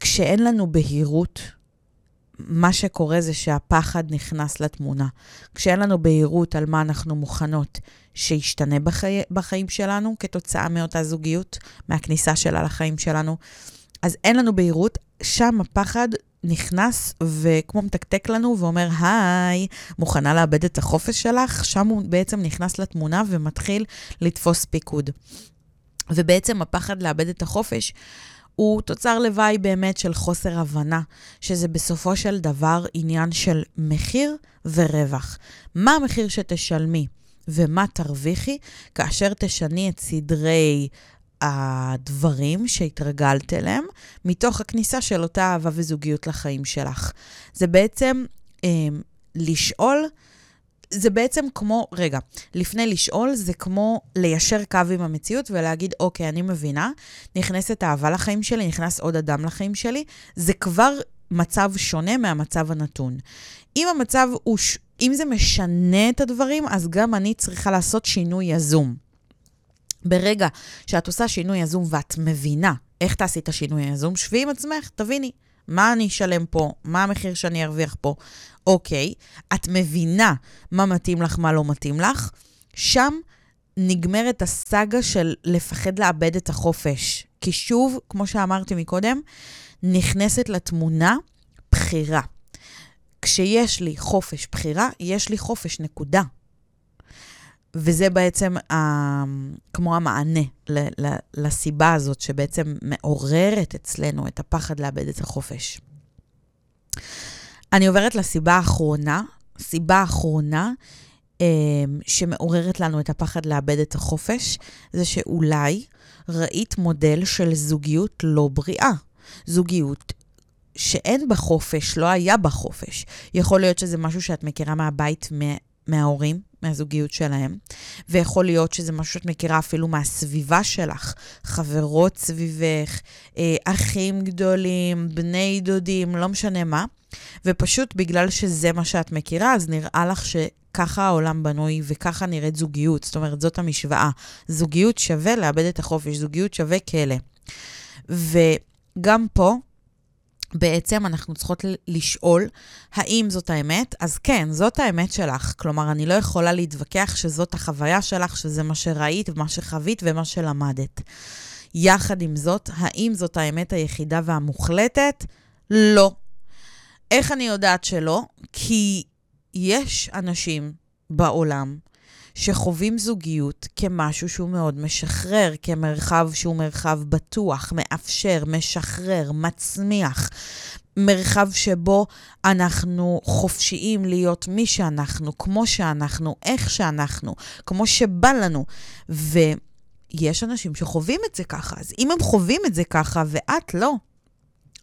כשאין לנו בהירות, מה שקורה זה שהפחד נכנס לתמונה. כשאין לנו בהירות על מה אנחנו מוכנות שישתנה בחי... בחיים שלנו כתוצאה מאותה זוגיות, מהכניסה שלה לחיים שלנו, אז אין לנו בהירות, שם הפחד נכנס וכמו מתקתק לנו ואומר, היי, מוכנה לאבד את החופש שלך? שם הוא בעצם נכנס לתמונה ומתחיל לתפוס פיקוד. ובעצם הפחד לאבד את החופש הוא תוצר לוואי באמת של חוסר הבנה, שזה בסופו של דבר עניין של מחיר ורווח. מה המחיר שתשלמי ומה תרוויחי כאשר תשני את סדרי הדברים שהתרגלת אליהם, מתוך הכניסה של אותה אהבה וזוגיות לחיים שלך. זה בעצם אה, לשאול, זה בעצם כמו, רגע, לפני לשאול, זה כמו ליישר קו עם המציאות ולהגיד, אוקיי, אני מבינה, נכנסת אהבה לחיים שלי, נכנס עוד אדם לחיים שלי, זה כבר מצב שונה מהמצב הנתון. אם המצב הוא, אם זה משנה את הדברים, אז גם אני צריכה לעשות שינוי יזום. ברגע שאת עושה שינוי יזום ואת מבינה איך תעשי את השינוי היזום, שבי עם עצמך, תביני. מה אני אשלם פה? מה המחיר שאני ארוויח פה? אוקיי, את מבינה מה מתאים לך, מה לא מתאים לך. שם נגמרת הסאגה של לפחד לאבד את החופש. כי שוב, כמו שאמרתי מקודם, נכנסת לתמונה בחירה. כשיש לי חופש בחירה, יש לי חופש, נקודה. וזה בעצם ה, כמו המענה ל, ל, לסיבה הזאת, שבעצם מעוררת אצלנו את הפחד לאבד את החופש. אני עוברת לסיבה האחרונה, סיבה אחרונה אה, שמעוררת לנו את הפחד לאבד את החופש, זה שאולי ראית מודל של זוגיות לא בריאה. זוגיות שאין בה חופש, לא היה בה חופש. יכול להיות שזה משהו שאת מכירה מהבית, מההורים, מהזוגיות שלהם, ויכול להיות שזה משהו שאת מכירה אפילו מהסביבה שלך, חברות סביבך, אה, אחים גדולים, בני דודים, לא משנה מה, ופשוט בגלל שזה מה שאת מכירה, אז נראה לך ש... ככה העולם בנוי וככה נראית זוגיות. זאת אומרת, זאת המשוואה. זוגיות שווה לאבד את החופש, זוגיות שווה כלא. וגם פה, בעצם אנחנו צריכות לשאול, האם זאת האמת? אז כן, זאת האמת שלך. כלומר, אני לא יכולה להתווכח שזאת החוויה שלך, שזה מה שראית, מה שחווית ומה שלמדת. יחד עם זאת, האם זאת האמת היחידה והמוחלטת? לא. איך אני יודעת שלא? כי יש אנשים בעולם שחווים זוגיות כמשהו שהוא מאוד משחרר, כמרחב שהוא מרחב בטוח, מאפשר, משחרר, מצמיח. מרחב שבו אנחנו חופשיים להיות מי שאנחנו, כמו שאנחנו, איך שאנחנו, כמו שבא לנו. ויש אנשים שחווים את זה ככה, אז אם הם חווים את זה ככה ואת לא,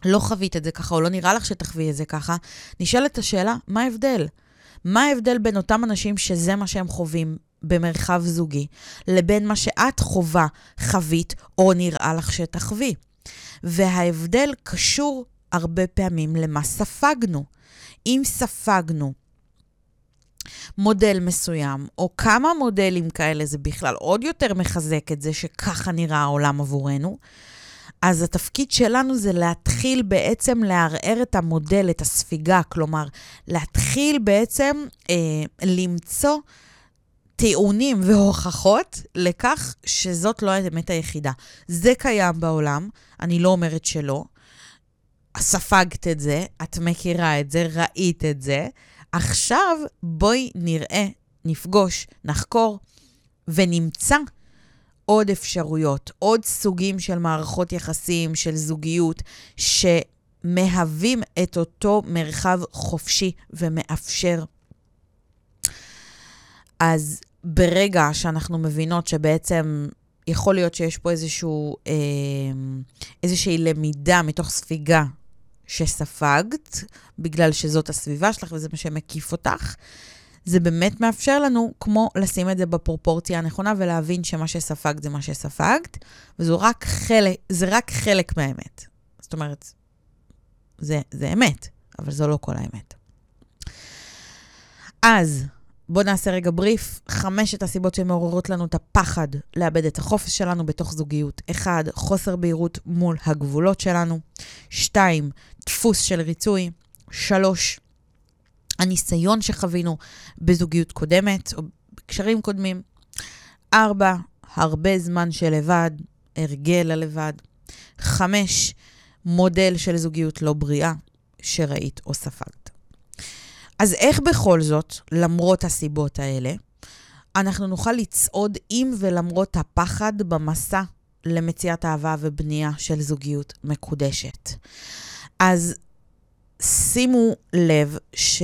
לא חווית את זה ככה, או לא נראה לך שתחווי את זה ככה, נשאלת השאלה, מה ההבדל? מה ההבדל בין אותם אנשים שזה מה שהם חווים במרחב זוגי, לבין מה שאת חווה, חווית, או נראה לך שתחווי? וההבדל קשור הרבה פעמים למה ספגנו. אם ספגנו מודל מסוים, או כמה מודלים כאלה, זה בכלל עוד יותר מחזק את זה שככה נראה העולם עבורנו. אז התפקיד שלנו זה להתחיל בעצם לערער את המודל, את הספיגה, כלומר, להתחיל בעצם אה, למצוא טיעונים והוכחות לכך שזאת לא האמת היחידה. זה קיים בעולם, אני לא אומרת שלא. ספגת את זה, את מכירה את זה, ראית את זה. עכשיו בואי נראה, נפגוש, נחקור ונמצא עוד אפשרויות, עוד סוגים של מערכות יחסים, של זוגיות, שמהווים את אותו מרחב חופשי ומאפשר. אז ברגע שאנחנו מבינות שבעצם יכול להיות שיש פה איזשהו, אה, איזושהי למידה מתוך ספיגה שספגת, בגלל שזאת הסביבה שלך וזה מה שמקיף אותך, זה באמת מאפשר לנו כמו לשים את זה בפרופורציה הנכונה ולהבין שמה שספגת זה מה שספגת, וזה רק חלק, זה רק חלק מהאמת. זאת אומרת, זה, זה אמת, אבל זו לא כל האמת. אז, בואו נעשה רגע בריף. חמשת הסיבות שמעוררות לנו את הפחד לאבד את החופש שלנו בתוך זוגיות. אחד, חוסר בהירות מול הגבולות שלנו. שתיים, דפוס של ריצוי. שלוש, הניסיון שחווינו בזוגיות קודמת או בקשרים קודמים. ארבע, הרבה זמן של לבד, הרגל הלבד. חמש, מודל של זוגיות לא בריאה שראית או ספגת. אז איך בכל זאת, למרות הסיבות האלה, אנחנו נוכל לצעוד עם ולמרות הפחד במסע למציאת אהבה ובנייה של זוגיות מקודשת. אז שימו לב ש...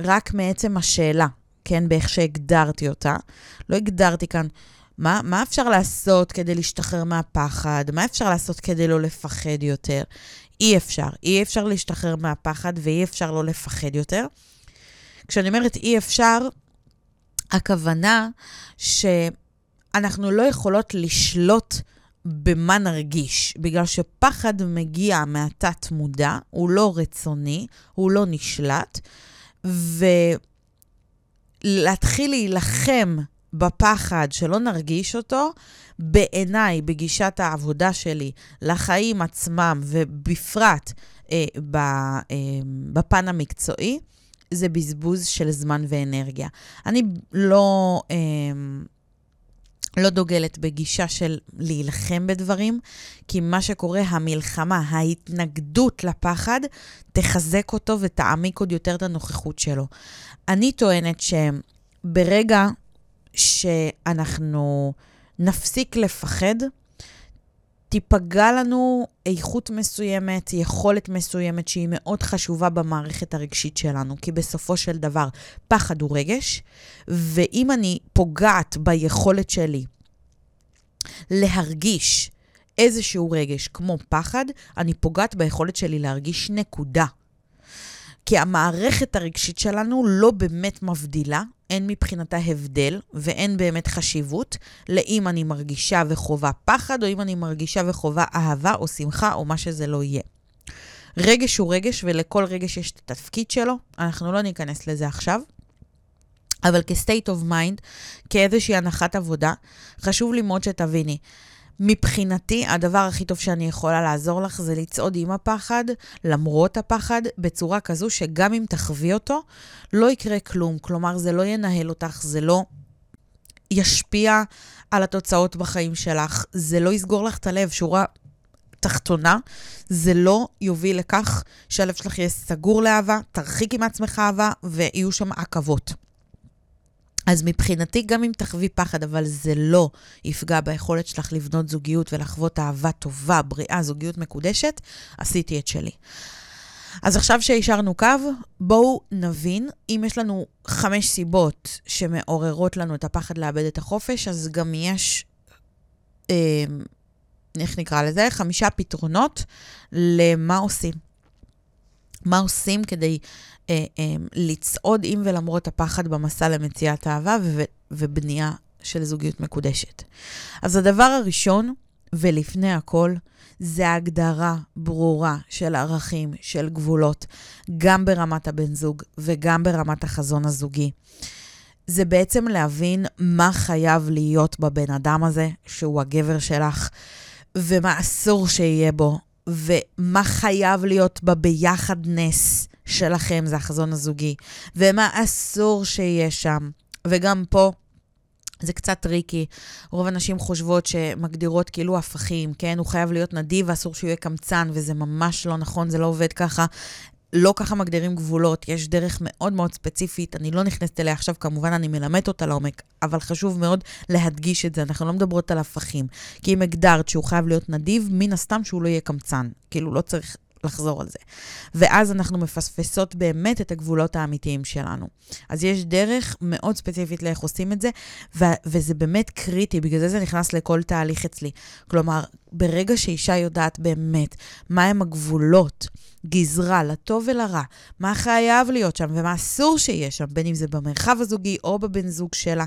רק מעצם השאלה, כן, באיך שהגדרתי אותה. לא הגדרתי כאן מה, מה אפשר לעשות כדי להשתחרר מהפחד, מה אפשר לעשות כדי לא לפחד יותר. אי אפשר. אי אפשר להשתחרר מהפחד ואי אפשר לא לפחד יותר. כשאני אומרת אי אפשר, הכוונה שאנחנו לא יכולות לשלוט במה נרגיש, בגלל שפחד מגיע מהתת-מודע, הוא לא רצוני, הוא לא נשלט, ולהתחיל להילחם בפחד שלא נרגיש אותו, בעיניי, בגישת העבודה שלי לחיים עצמם, ובפרט אה, ב, אה, בפן המקצועי, זה בזבוז של זמן ואנרגיה. אני לא... אה, לא דוגלת בגישה של להילחם בדברים, כי מה שקורה, המלחמה, ההתנגדות לפחד, תחזק אותו ותעמיק עוד יותר את הנוכחות שלו. אני טוענת שברגע שאנחנו נפסיק לפחד, תיפגע לנו איכות מסוימת, יכולת מסוימת שהיא מאוד חשובה במערכת הרגשית שלנו, כי בסופו של דבר פחד הוא רגש, ואם אני פוגעת ביכולת שלי להרגיש איזשהו רגש כמו פחד, אני פוגעת ביכולת שלי להרגיש נקודה. כי המערכת הרגשית שלנו לא באמת מבדילה אין מבחינתה הבדל ואין באמת חשיבות לאם אני מרגישה וחווה פחד, או אם אני מרגישה וחווה אהבה או שמחה, או מה שזה לא יהיה. רגש הוא רגש, ולכל רגש יש את התפקיד שלו. אנחנו לא ניכנס לזה עכשיו. אבל כ-state of mind, כאיזושהי הנחת עבודה, חשוב לי מאוד שתביני. מבחינתי, הדבר הכי טוב שאני יכולה לעזור לך זה לצעוד עם הפחד, למרות הפחד, בצורה כזו שגם אם תחווי אותו, לא יקרה כלום. כלומר, זה לא ינהל אותך, זה לא ישפיע על התוצאות בחיים שלך, זה לא יסגור לך את הלב. שורה תחתונה, זה לא יוביל לכך שהלב שלך יהיה סגור לאהבה, תרחיקי מעצמך אהבה ויהיו שם עכבות. אז מבחינתי, גם אם תחווי פחד, אבל זה לא יפגע ביכולת שלך לבנות זוגיות ולחוות אהבה טובה, בריאה, זוגיות מקודשת, עשיתי את שלי. אז עכשיו שהשארנו קו, בואו נבין, אם יש לנו חמש סיבות שמעוררות לנו את הפחד לאבד את החופש, אז גם יש, אה, איך נקרא לזה? חמישה פתרונות למה עושים. מה עושים כדי לצעוד עם ולמרות הפחד במסע למציאת אהבה ובנייה של זוגיות מקודשת. אז הדבר הראשון, ולפני הכל, זה הגדרה ברורה של ערכים, של גבולות, גם ברמת הבן זוג וגם ברמת החזון הזוגי. זה בעצם להבין מה חייב להיות בבן אדם הזה, שהוא הגבר שלך, ומה אסור שיהיה בו, ומה חייב להיות בביחדנס שלכם, זה החזון הזוגי, ומה אסור שיהיה שם. וגם פה, זה קצת טריקי. רוב הנשים חושבות שמגדירות כאילו הפכים, כן? הוא חייב להיות נדיב ואסור שהוא יהיה קמצן, וזה ממש לא נכון, זה לא עובד ככה. לא ככה מגדירים גבולות, יש דרך מאוד מאוד ספציפית, אני לא נכנסת אליה עכשיו, כמובן אני מלמדת אותה לעומק, אבל חשוב מאוד להדגיש את זה, אנחנו לא מדברות על הפכים. כי אם הגדרת שהוא חייב להיות נדיב, מן הסתם שהוא לא יהיה קמצן. כאילו, לא צריך לחזור על זה. ואז אנחנו מפספסות באמת את הגבולות האמיתיים שלנו. אז יש דרך מאוד ספציפית לאיך עושים את זה, ו- וזה באמת קריטי, בגלל זה זה נכנס לכל תהליך אצלי. כלומר, ברגע שאישה יודעת באמת מהם הגבולות, גזרה, לטוב ולרע, מה חייב להיות שם ומה אסור שיהיה שם, בין אם זה במרחב הזוגי או בבן זוג שלה,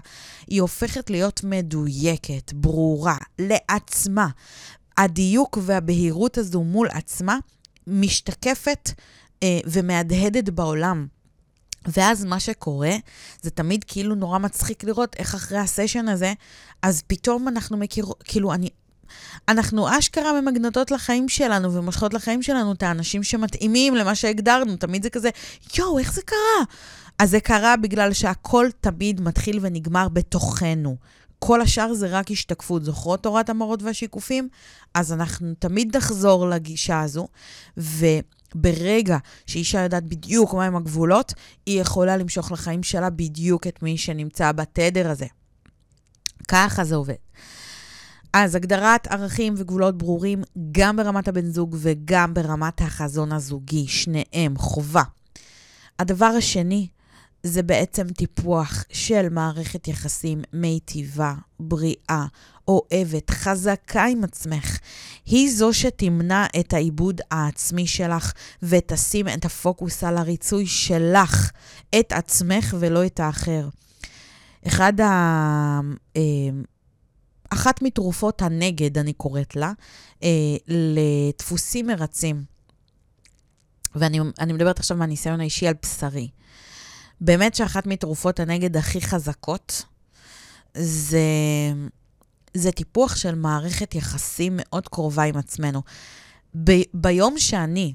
היא הופכת להיות מדויקת, ברורה, לעצמה. הדיוק והבהירות הזו מול עצמה משתקפת אה, ומהדהדת בעולם. ואז מה שקורה, זה תמיד כאילו נורא מצחיק לראות איך אחרי הסשן הזה, אז פתאום אנחנו מכירות, כאילו, אני... אנחנו אשכרה ממגנטות לחיים שלנו ומושכות לחיים שלנו את האנשים שמתאימים למה שהגדרנו. תמיד זה כזה, יואו, איך זה קרה? אז זה קרה בגלל שהכל תמיד מתחיל ונגמר בתוכנו. כל השאר זה רק השתקפות. זוכרות תורת המראות והשיקופים? אז אנחנו תמיד נחזור לגישה הזו, וברגע שאישה יודעת בדיוק מהם הגבולות, היא יכולה למשוך לחיים שלה בדיוק את מי שנמצא בתדר הזה. ככה זה עובד. אז הגדרת ערכים וגבולות ברורים גם ברמת הבן זוג וגם ברמת החזון הזוגי, שניהם, חובה. הדבר השני זה בעצם טיפוח של מערכת יחסים מיטיבה, בריאה, אוהבת, חזקה עם עצמך. היא זו שתמנע את העיבוד העצמי שלך ותשים את הפוקוס על הריצוי שלך, את עצמך ולא את האחר. אחד ה... אה, אחת מתרופות הנגד, אני קוראת לה, אה, לדפוסים מרצים. ואני מדברת עכשיו מהניסיון האישי על בשרי. באמת שאחת מתרופות הנגד הכי חזקות זה, זה טיפוח של מערכת יחסים מאוד קרובה עם עצמנו. ב, ביום שאני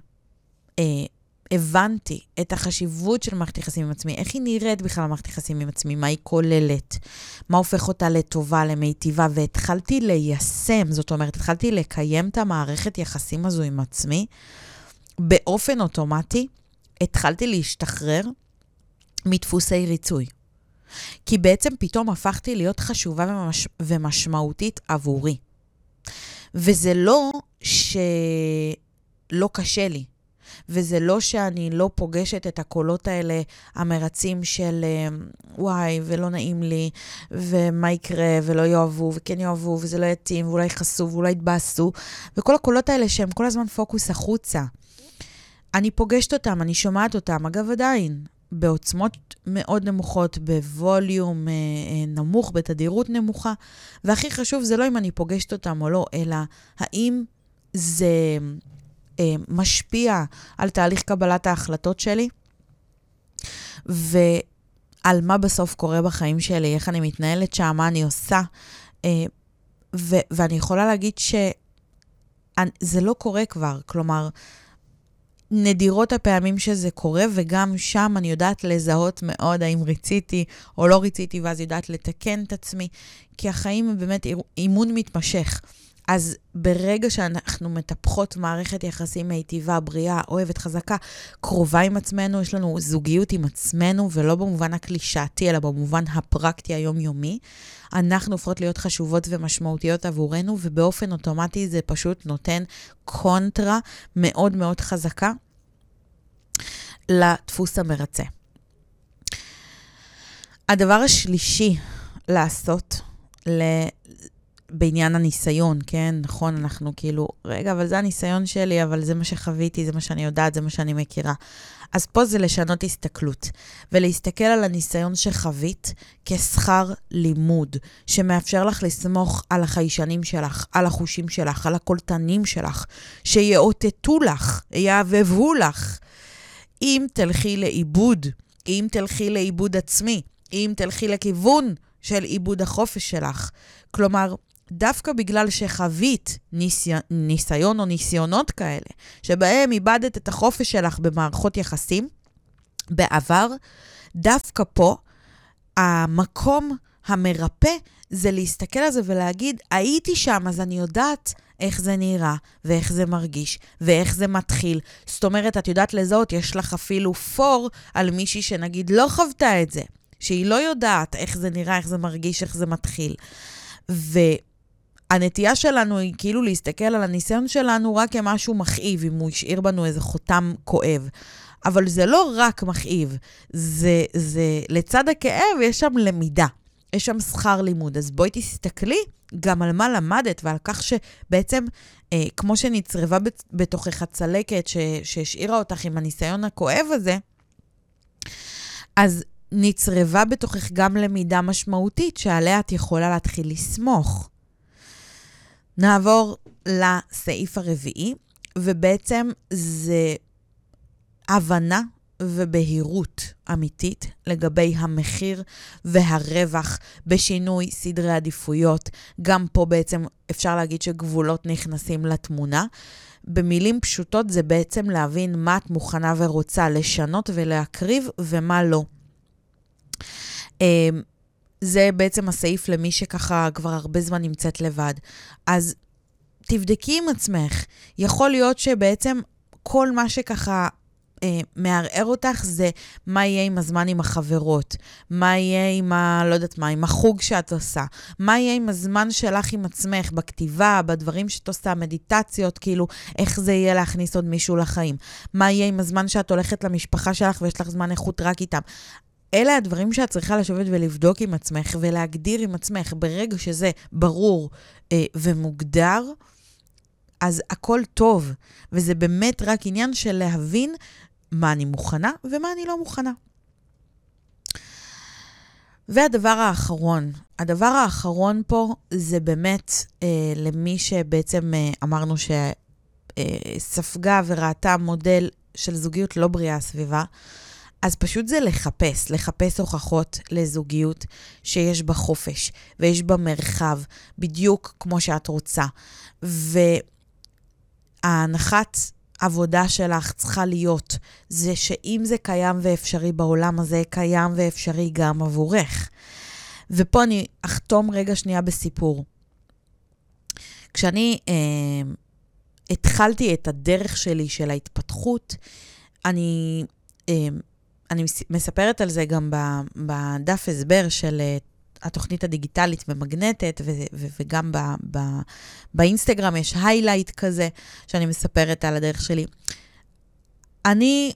אה, הבנתי את החשיבות של מערכת יחסים עם עצמי, איך היא נראית בכלל מערכת יחסים עם עצמי, מה היא כוללת, מה הופך אותה לטובה, למיטיבה, והתחלתי ליישם, זאת אומרת, התחלתי לקיים את המערכת יחסים הזו עם עצמי, באופן אוטומטי התחלתי להשתחרר מדפוסי ריצוי. כי בעצם פתאום הפכתי להיות חשובה ומש... ומשמעותית עבורי. וזה לא שלא קשה לי, וזה לא שאני לא פוגשת את הקולות האלה, המרצים של וואי, ולא נעים לי, ומה יקרה, ולא יאהבו, וכן יאהבו, וזה לא יתאים, ואולי יכעסו, ואולי יתבאסו, וכל הקולות האלה שהם כל הזמן פוקוס החוצה. אני פוגשת אותם, אני שומעת אותם, אגב עדיין. בעוצמות מאוד נמוכות, בווליום אה, אה, נמוך, בתדירות נמוכה. והכי חשוב זה לא אם אני פוגשת אותם או לא, אלא האם זה אה, משפיע על תהליך קבלת ההחלטות שלי, ועל מה בסוף קורה בחיים שלי, איך אני מתנהלת שם, מה אני עושה. ואני יכולה להגיד שזה לא קורה כבר. כלומר, נדירות הפעמים שזה קורה, וגם שם אני יודעת לזהות מאוד האם ריציתי או לא ריציתי, ואז יודעת לתקן את עצמי, כי החיים הם באמת אימון מתמשך. אז ברגע שאנחנו מטפחות מערכת יחסים מיטיבה, בריאה, אוהבת, חזקה, קרובה עם עצמנו, יש לנו זוגיות עם עצמנו, ולא במובן הקלישאתי, אלא במובן הפרקטי היומיומי, אנחנו הופכות להיות חשובות ומשמעותיות עבורנו, ובאופן אוטומטי זה פשוט נותן קונטרה מאוד מאוד חזקה לדפוס המרצה. הדבר השלישי לעשות, בעניין הניסיון, כן? נכון, אנחנו כאילו, רגע, אבל זה הניסיון שלי, אבל זה מה שחוויתי, זה מה שאני יודעת, זה מה שאני מכירה. אז פה זה לשנות הסתכלות, ולהסתכל על הניסיון שחווית כשכר לימוד, שמאפשר לך לסמוך על החיישנים שלך, על החושים שלך, על הקולטנים שלך, שיאותתו לך, יעבבו לך. אם תלכי לאיבוד, אם תלכי לאיבוד עצמי, אם תלכי לכיוון של איבוד החופש שלך. כלומר, דווקא בגלל שחווית ניסי... ניסיון או ניסיונות כאלה, שבהם איבדת את החופש שלך במערכות יחסים בעבר, דווקא פה המקום המרפא זה להסתכל על זה ולהגיד, הייתי שם, אז אני יודעת איך זה נראה, ואיך זה מרגיש, ואיך זה מתחיל. זאת אומרת, את יודעת לזהות, יש לך אפילו פור על מישהי שנגיד לא חוותה את זה, שהיא לא יודעת איך זה נראה, איך זה מרגיש, איך זה מתחיל. ו... הנטייה שלנו היא כאילו להסתכל על הניסיון שלנו רק כמשהו מכאיב, אם הוא השאיר בנו איזה חותם כואב. אבל זה לא רק מכאיב, זה, זה, לצד הכאב יש שם למידה, יש שם שכר לימוד. אז בואי תסתכלי גם על מה למדת ועל כך שבעצם, אה, כמו שנצרבה בתוכך הצלקת שהשאירה אותך עם הניסיון הכואב הזה, אז נצרבה בתוכך גם למידה משמעותית שעליה את יכולה להתחיל לסמוך. נעבור לסעיף הרביעי, ובעצם זה הבנה ובהירות אמיתית לגבי המחיר והרווח בשינוי סדרי עדיפויות. גם פה בעצם אפשר להגיד שגבולות נכנסים לתמונה. במילים פשוטות זה בעצם להבין מה את מוכנה ורוצה לשנות ולהקריב ומה לא. זה בעצם הסעיף למי שככה כבר הרבה זמן נמצאת לבד. אז תבדקי עם עצמך. יכול להיות שבעצם כל מה שככה אה, מערער אותך זה מה יהיה עם הזמן עם החברות, מה יהיה עם ה... לא יודעת מה, עם החוג שאת עושה, מה יהיה עם הזמן שלך עם עצמך, בכתיבה, בדברים שאת עושה, מדיטציות, כאילו, איך זה יהיה להכניס עוד מישהו לחיים, מה יהיה עם הזמן שאת הולכת למשפחה שלך ויש לך זמן איכות רק איתם. אלה הדברים שאת צריכה לשבת ולבדוק עם עצמך ולהגדיר עם עצמך. ברגע שזה ברור אה, ומוגדר, אז הכל טוב. וזה באמת רק עניין של להבין מה אני מוכנה ומה אני לא מוכנה. והדבר האחרון, הדבר האחרון פה זה באמת אה, למי שבעצם אה, אמרנו שספגה אה, וראתה מודל של זוגיות לא בריאה סביבה. אז פשוט זה לחפש, לחפש הוכחות לזוגיות שיש בה חופש ויש בה מרחב, בדיוק כמו שאת רוצה. וההנחת עבודה שלך צריכה להיות זה שאם זה קיים ואפשרי בעולם הזה, קיים ואפשרי גם עבורך. ופה אני אחתום רגע שנייה בסיפור. כשאני אה, התחלתי את הדרך שלי של ההתפתחות, אני אה, אני מספרת על זה גם בדף הסבר של אה, התוכנית הדיגיטלית במגנטת, ו- ו- וגם ב- ב- באינסטגרם יש היילייט כזה, שאני מספרת על הדרך שלי. אני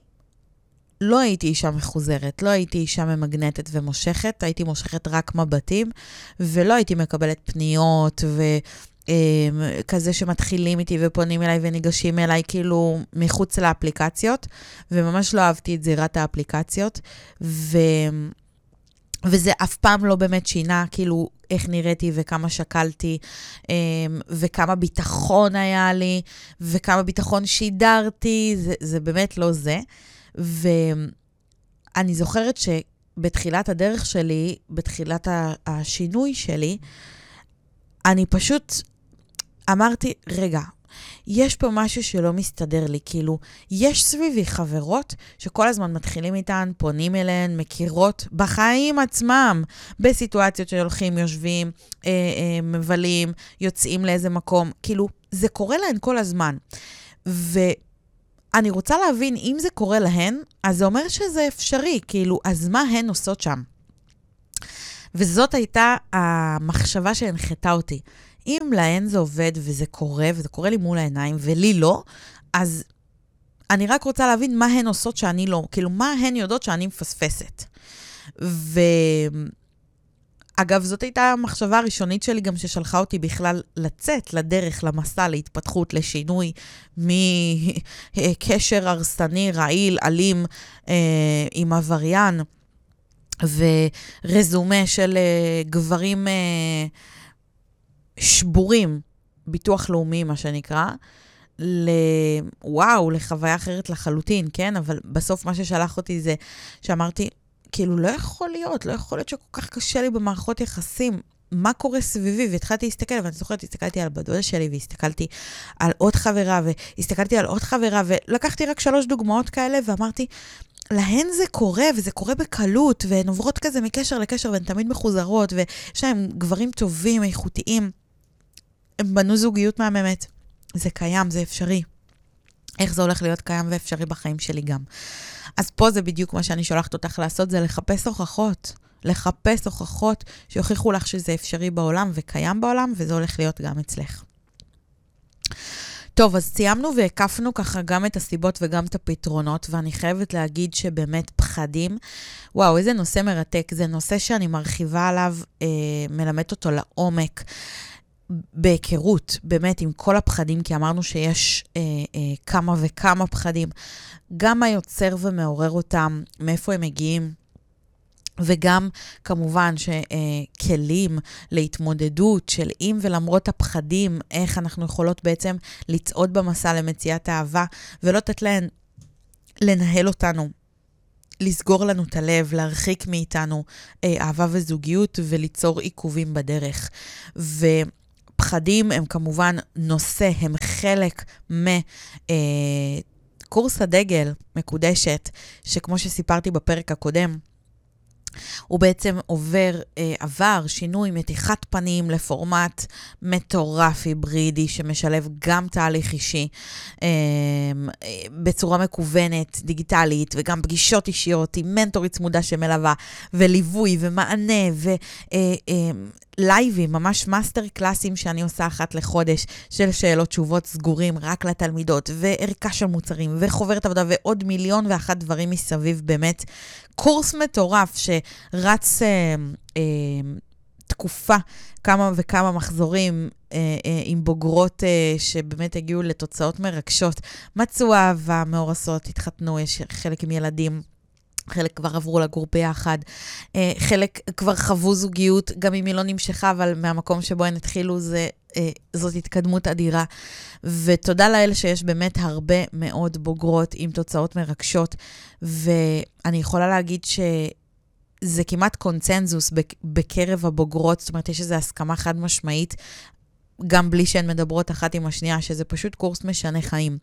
לא הייתי אישה מחוזרת, לא הייתי אישה ממגנטת ומושכת, הייתי מושכת רק מבטים, ולא הייתי מקבלת פניות ו... כזה שמתחילים איתי ופונים אליי וניגשים אליי כאילו מחוץ לאפליקציות, וממש לא אהבתי את זירת האפליקציות, ו... וזה אף פעם לא באמת שינה, כאילו, איך נראיתי וכמה שקלתי, וכמה ביטחון היה לי, וכמה ביטחון שידרתי, זה, זה באמת לא זה. ואני זוכרת שבתחילת הדרך שלי, בתחילת השינוי שלי, אני פשוט אמרתי, רגע, יש פה משהו שלא מסתדר לי, כאילו, יש סביבי חברות שכל הזמן מתחילים איתן, פונים אליהן, מכירות בחיים עצמם, בסיטואציות שהולכים, יושבים, אה, אה, מבלים, יוצאים לאיזה מקום, כאילו, זה קורה להן כל הזמן. ואני רוצה להבין, אם זה קורה להן, אז זה אומר שזה אפשרי, כאילו, אז מה הן עושות שם? וזאת הייתה המחשבה שהנחתה אותי. אם להן זה עובד וזה קורה, וזה קורה לי מול העיניים, ולי לא, אז אני רק רוצה להבין מה הן עושות שאני לא, כאילו, מה הן יודעות שאני מפספסת. ו... אגב, זאת הייתה המחשבה הראשונית שלי גם ששלחה אותי בכלל לצאת לדרך, למסע, להתפתחות, לשינוי מקשר הרסני, רעיל, אלים, אה, עם עבריין, ורזומה של אה, גברים... אה, שבורים, ביטוח לאומי, מה שנקרא, לוואו, לחוויה אחרת לחלוטין, כן? אבל בסוף מה ששלח אותי זה שאמרתי, כאילו, לא יכול להיות, לא יכול להיות שכל כך קשה לי במערכות יחסים. מה קורה סביבי? והתחלתי להסתכל, ואני זוכרת, הסתכלתי על בת שלי, והסתכלתי על עוד חברה, והסתכלתי על עוד חברה, ולקחתי רק שלוש דוגמאות כאלה, ואמרתי, להן זה קורה, וזה קורה בקלות, והן עוברות כזה מקשר לקשר, והן תמיד מחוזרות, ויש להן גברים טובים, איכותיים. הם בנו זוגיות מהממת. זה קיים, זה אפשרי. איך זה הולך להיות קיים ואפשרי בחיים שלי גם. אז פה זה בדיוק מה שאני שולחת אותך לעשות, זה לחפש הוכחות. לחפש הוכחות שיוכיחו לך שזה אפשרי בעולם וקיים בעולם, וזה הולך להיות גם אצלך. טוב, אז סיימנו והקפנו ככה גם את הסיבות וגם את הפתרונות, ואני חייבת להגיד שבאמת פחדים, וואו, איזה נושא מרתק. זה נושא שאני מרחיבה עליו, אה, מלמדת אותו לעומק. בהיכרות, באמת, עם כל הפחדים, כי אמרנו שיש אה, אה, כמה וכמה פחדים, גם מה יוצר ומעורר אותם, מאיפה הם מגיעים, וגם כמובן שכלים להתמודדות של אם ולמרות הפחדים, איך אנחנו יכולות בעצם לצעוד במסע למציאת אהבה, ולא לתת להן לנהל אותנו. לסגור לנו את הלב, להרחיק מאיתנו אה, אהבה וזוגיות וליצור עיכובים בדרך. ו... פחדים הם כמובן נושא, הם חלק מקורס אה, הדגל, מקודשת, שכמו שסיפרתי בפרק הקודם, הוא בעצם עובר, אה, עבר שינוי מתיחת פנים לפורמט מטורף היברידי שמשלב גם תהליך אישי אה, בצורה מקוונת, דיגיטלית, וגם פגישות אישיות עם מנטורית צמודה שמלווה, וליווי ומענה, ו... לייבים, ממש master class ים שאני עושה אחת לחודש, של שאלות תשובות סגורים רק לתלמידות, וערכה של מוצרים, וחוברת עבודה, ועוד מיליון ואחת דברים מסביב, באמת. קורס מטורף שרץ אה, אה, תקופה, כמה וכמה מחזורים אה, אה, עם בוגרות אה, שבאמת הגיעו לתוצאות מרגשות. מצאו אהבה, מאורסות, התחתנו, יש חלק עם ילדים. חלק כבר עברו לגור ביחד, אה, חלק כבר חוו זוגיות, גם אם היא לא נמשכה, אבל מהמקום שבו הן התחילו, זה, אה, זאת התקדמות אדירה. ותודה לאל שיש באמת הרבה מאוד בוגרות עם תוצאות מרגשות, ואני יכולה להגיד ש... זה כמעט קונצנזוס בקרב הבוגרות, זאת אומרת, יש איזו הסכמה חד משמעית, גם בלי שהן מדברות אחת עם השנייה, שזה פשוט קורס משנה חיים.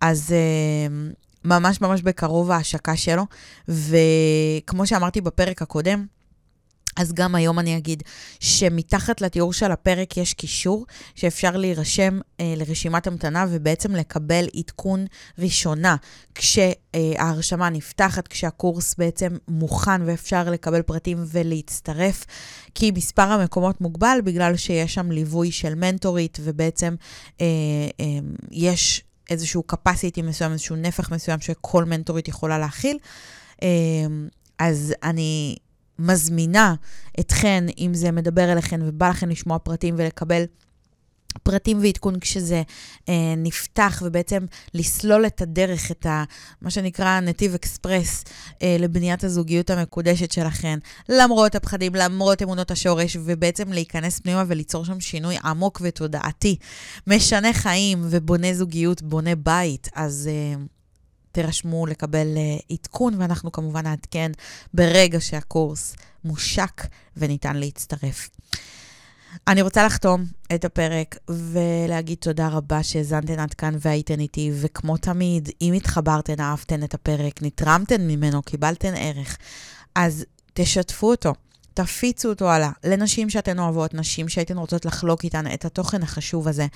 אז uh, ממש ממש בקרוב ההשקה שלו, וכמו שאמרתי בפרק הקודם, אז גם היום אני אגיד שמתחת לתיאור של הפרק יש קישור שאפשר להירשם אה, לרשימת המתנה ובעצם לקבל עדכון ראשונה כשההרשמה נפתחת, כשהקורס בעצם מוכן ואפשר לקבל פרטים ולהצטרף, כי מספר המקומות מוגבל בגלל שיש שם ליווי של מנטורית ובעצם אה, אה, יש איזשהו capacity מסוים, איזשהו נפח מסוים שכל מנטורית יכולה להכיל. אה, אז אני מזמינה אתכן, אם זה מדבר אליכן ובא לכן לשמוע פרטים ולקבל פרטים ועדכון כשזה אה, נפתח, ובעצם לסלול את הדרך, את ה, מה שנקרא נתיב אקספרס אה, לבניית הזוגיות המקודשת שלכן, למרות הפחדים, למרות אמונות השורש, ובעצם להיכנס פנימה וליצור שם שינוי עמוק ותודעתי, משנה חיים ובונה זוגיות, בונה בית. אז... אה, תירשמו לקבל uh, עדכון, ואנחנו כמובן נעדכן ברגע שהקורס מושק וניתן להצטרף. אני רוצה לחתום את הפרק ולהגיד תודה רבה שהאזנתן עד כאן והייתן איתי, וכמו תמיד, אם התחברתן, אהבתן את הפרק, נתרמתן ממנו, קיבלתן ערך, אז תשתפו אותו. תפיצו אותו הלאה לנשים שאתן אוהבות, נשים שהייתן רוצות לחלוק איתן את התוכן החשוב הזה.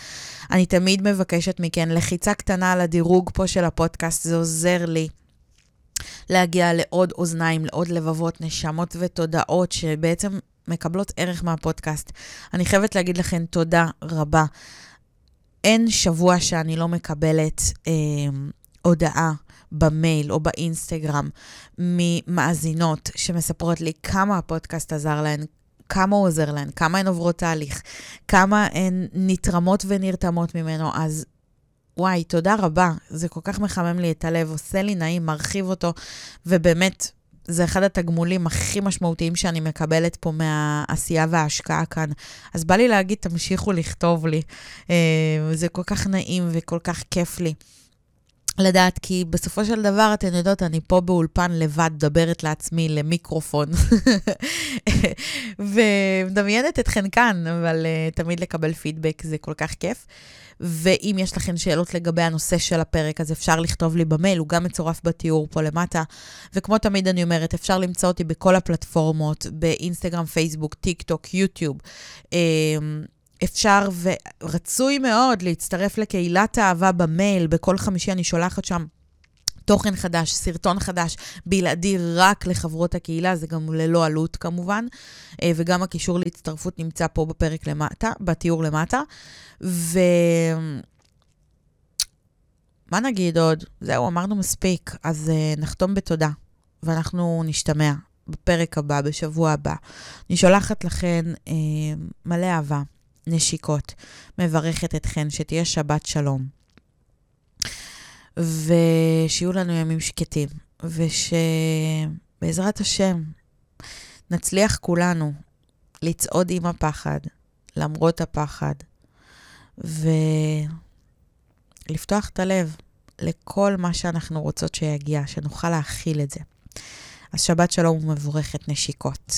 אני תמיד מבקשת מכן לחיצה קטנה על הדירוג פה של הפודקאסט, זה עוזר לי להגיע לעוד אוזניים, לעוד לבבות, נשמות ותודעות שבעצם מקבלות ערך מהפודקאסט. אני חייבת להגיד לכם תודה רבה. אין שבוע שאני לא מקבלת אה, הודעה במייל או באינסטגרם ממאזינות שמספרות לי כמה הפודקאסט עזר להן, כמה הוא עוזר להן, כמה הן עוברות תהליך, כמה הן נתרמות ונרתמות ממנו, אז וואי, תודה רבה. זה כל כך מחמם לי את הלב, עושה לי נעים, מרחיב אותו, ובאמת, זה אחד התגמולים הכי משמעותיים שאני מקבלת פה מהעשייה וההשקעה כאן. אז בא לי להגיד, תמשיכו לכתוב לי. אה, זה כל כך נעים וכל כך כיף לי. לדעת, כי בסופו של דבר, אתן יודעות, אני פה באולפן לבד, מדברת לעצמי למיקרופון, ומדמיינת אתכן כאן, אבל uh, תמיד לקבל פידבק זה כל כך כיף. ואם יש לכן שאלות לגבי הנושא של הפרק, אז אפשר לכתוב לי במייל, הוא גם מצורף בתיאור פה למטה. וכמו תמיד אני אומרת, אפשר למצוא אותי בכל הפלטפורמות, באינסטגרם, פייסבוק, טיק טוק, יוטיוב. אמ, אפשר ורצוי מאוד להצטרף לקהילת האהבה במייל, בכל חמישי אני שולחת שם תוכן חדש, סרטון חדש, בלעדי רק לחברות הקהילה, זה גם ללא עלות כמובן, אה, וגם הקישור להצטרפות נמצא פה בפרק למטה, בתיאור למטה. ו... מה נגיד עוד? זהו, אמרנו מספיק, אז uh, נחתום בתודה, ואנחנו נשתמע בפרק הבא, בשבוע הבא. אני שולחת לכן uh, מלא אהבה, נשיקות, מברכת אתכן, שתהיה שבת שלום. ושיהיו לנו ימים שקטים, ושבעזרת השם נצליח כולנו לצעוד עם הפחד, למרות הפחד, ולפתוח את הלב לכל מה שאנחנו רוצות שיגיע, שנוכל להכיל את זה. אז שבת שלום ומבורכת נשיקות.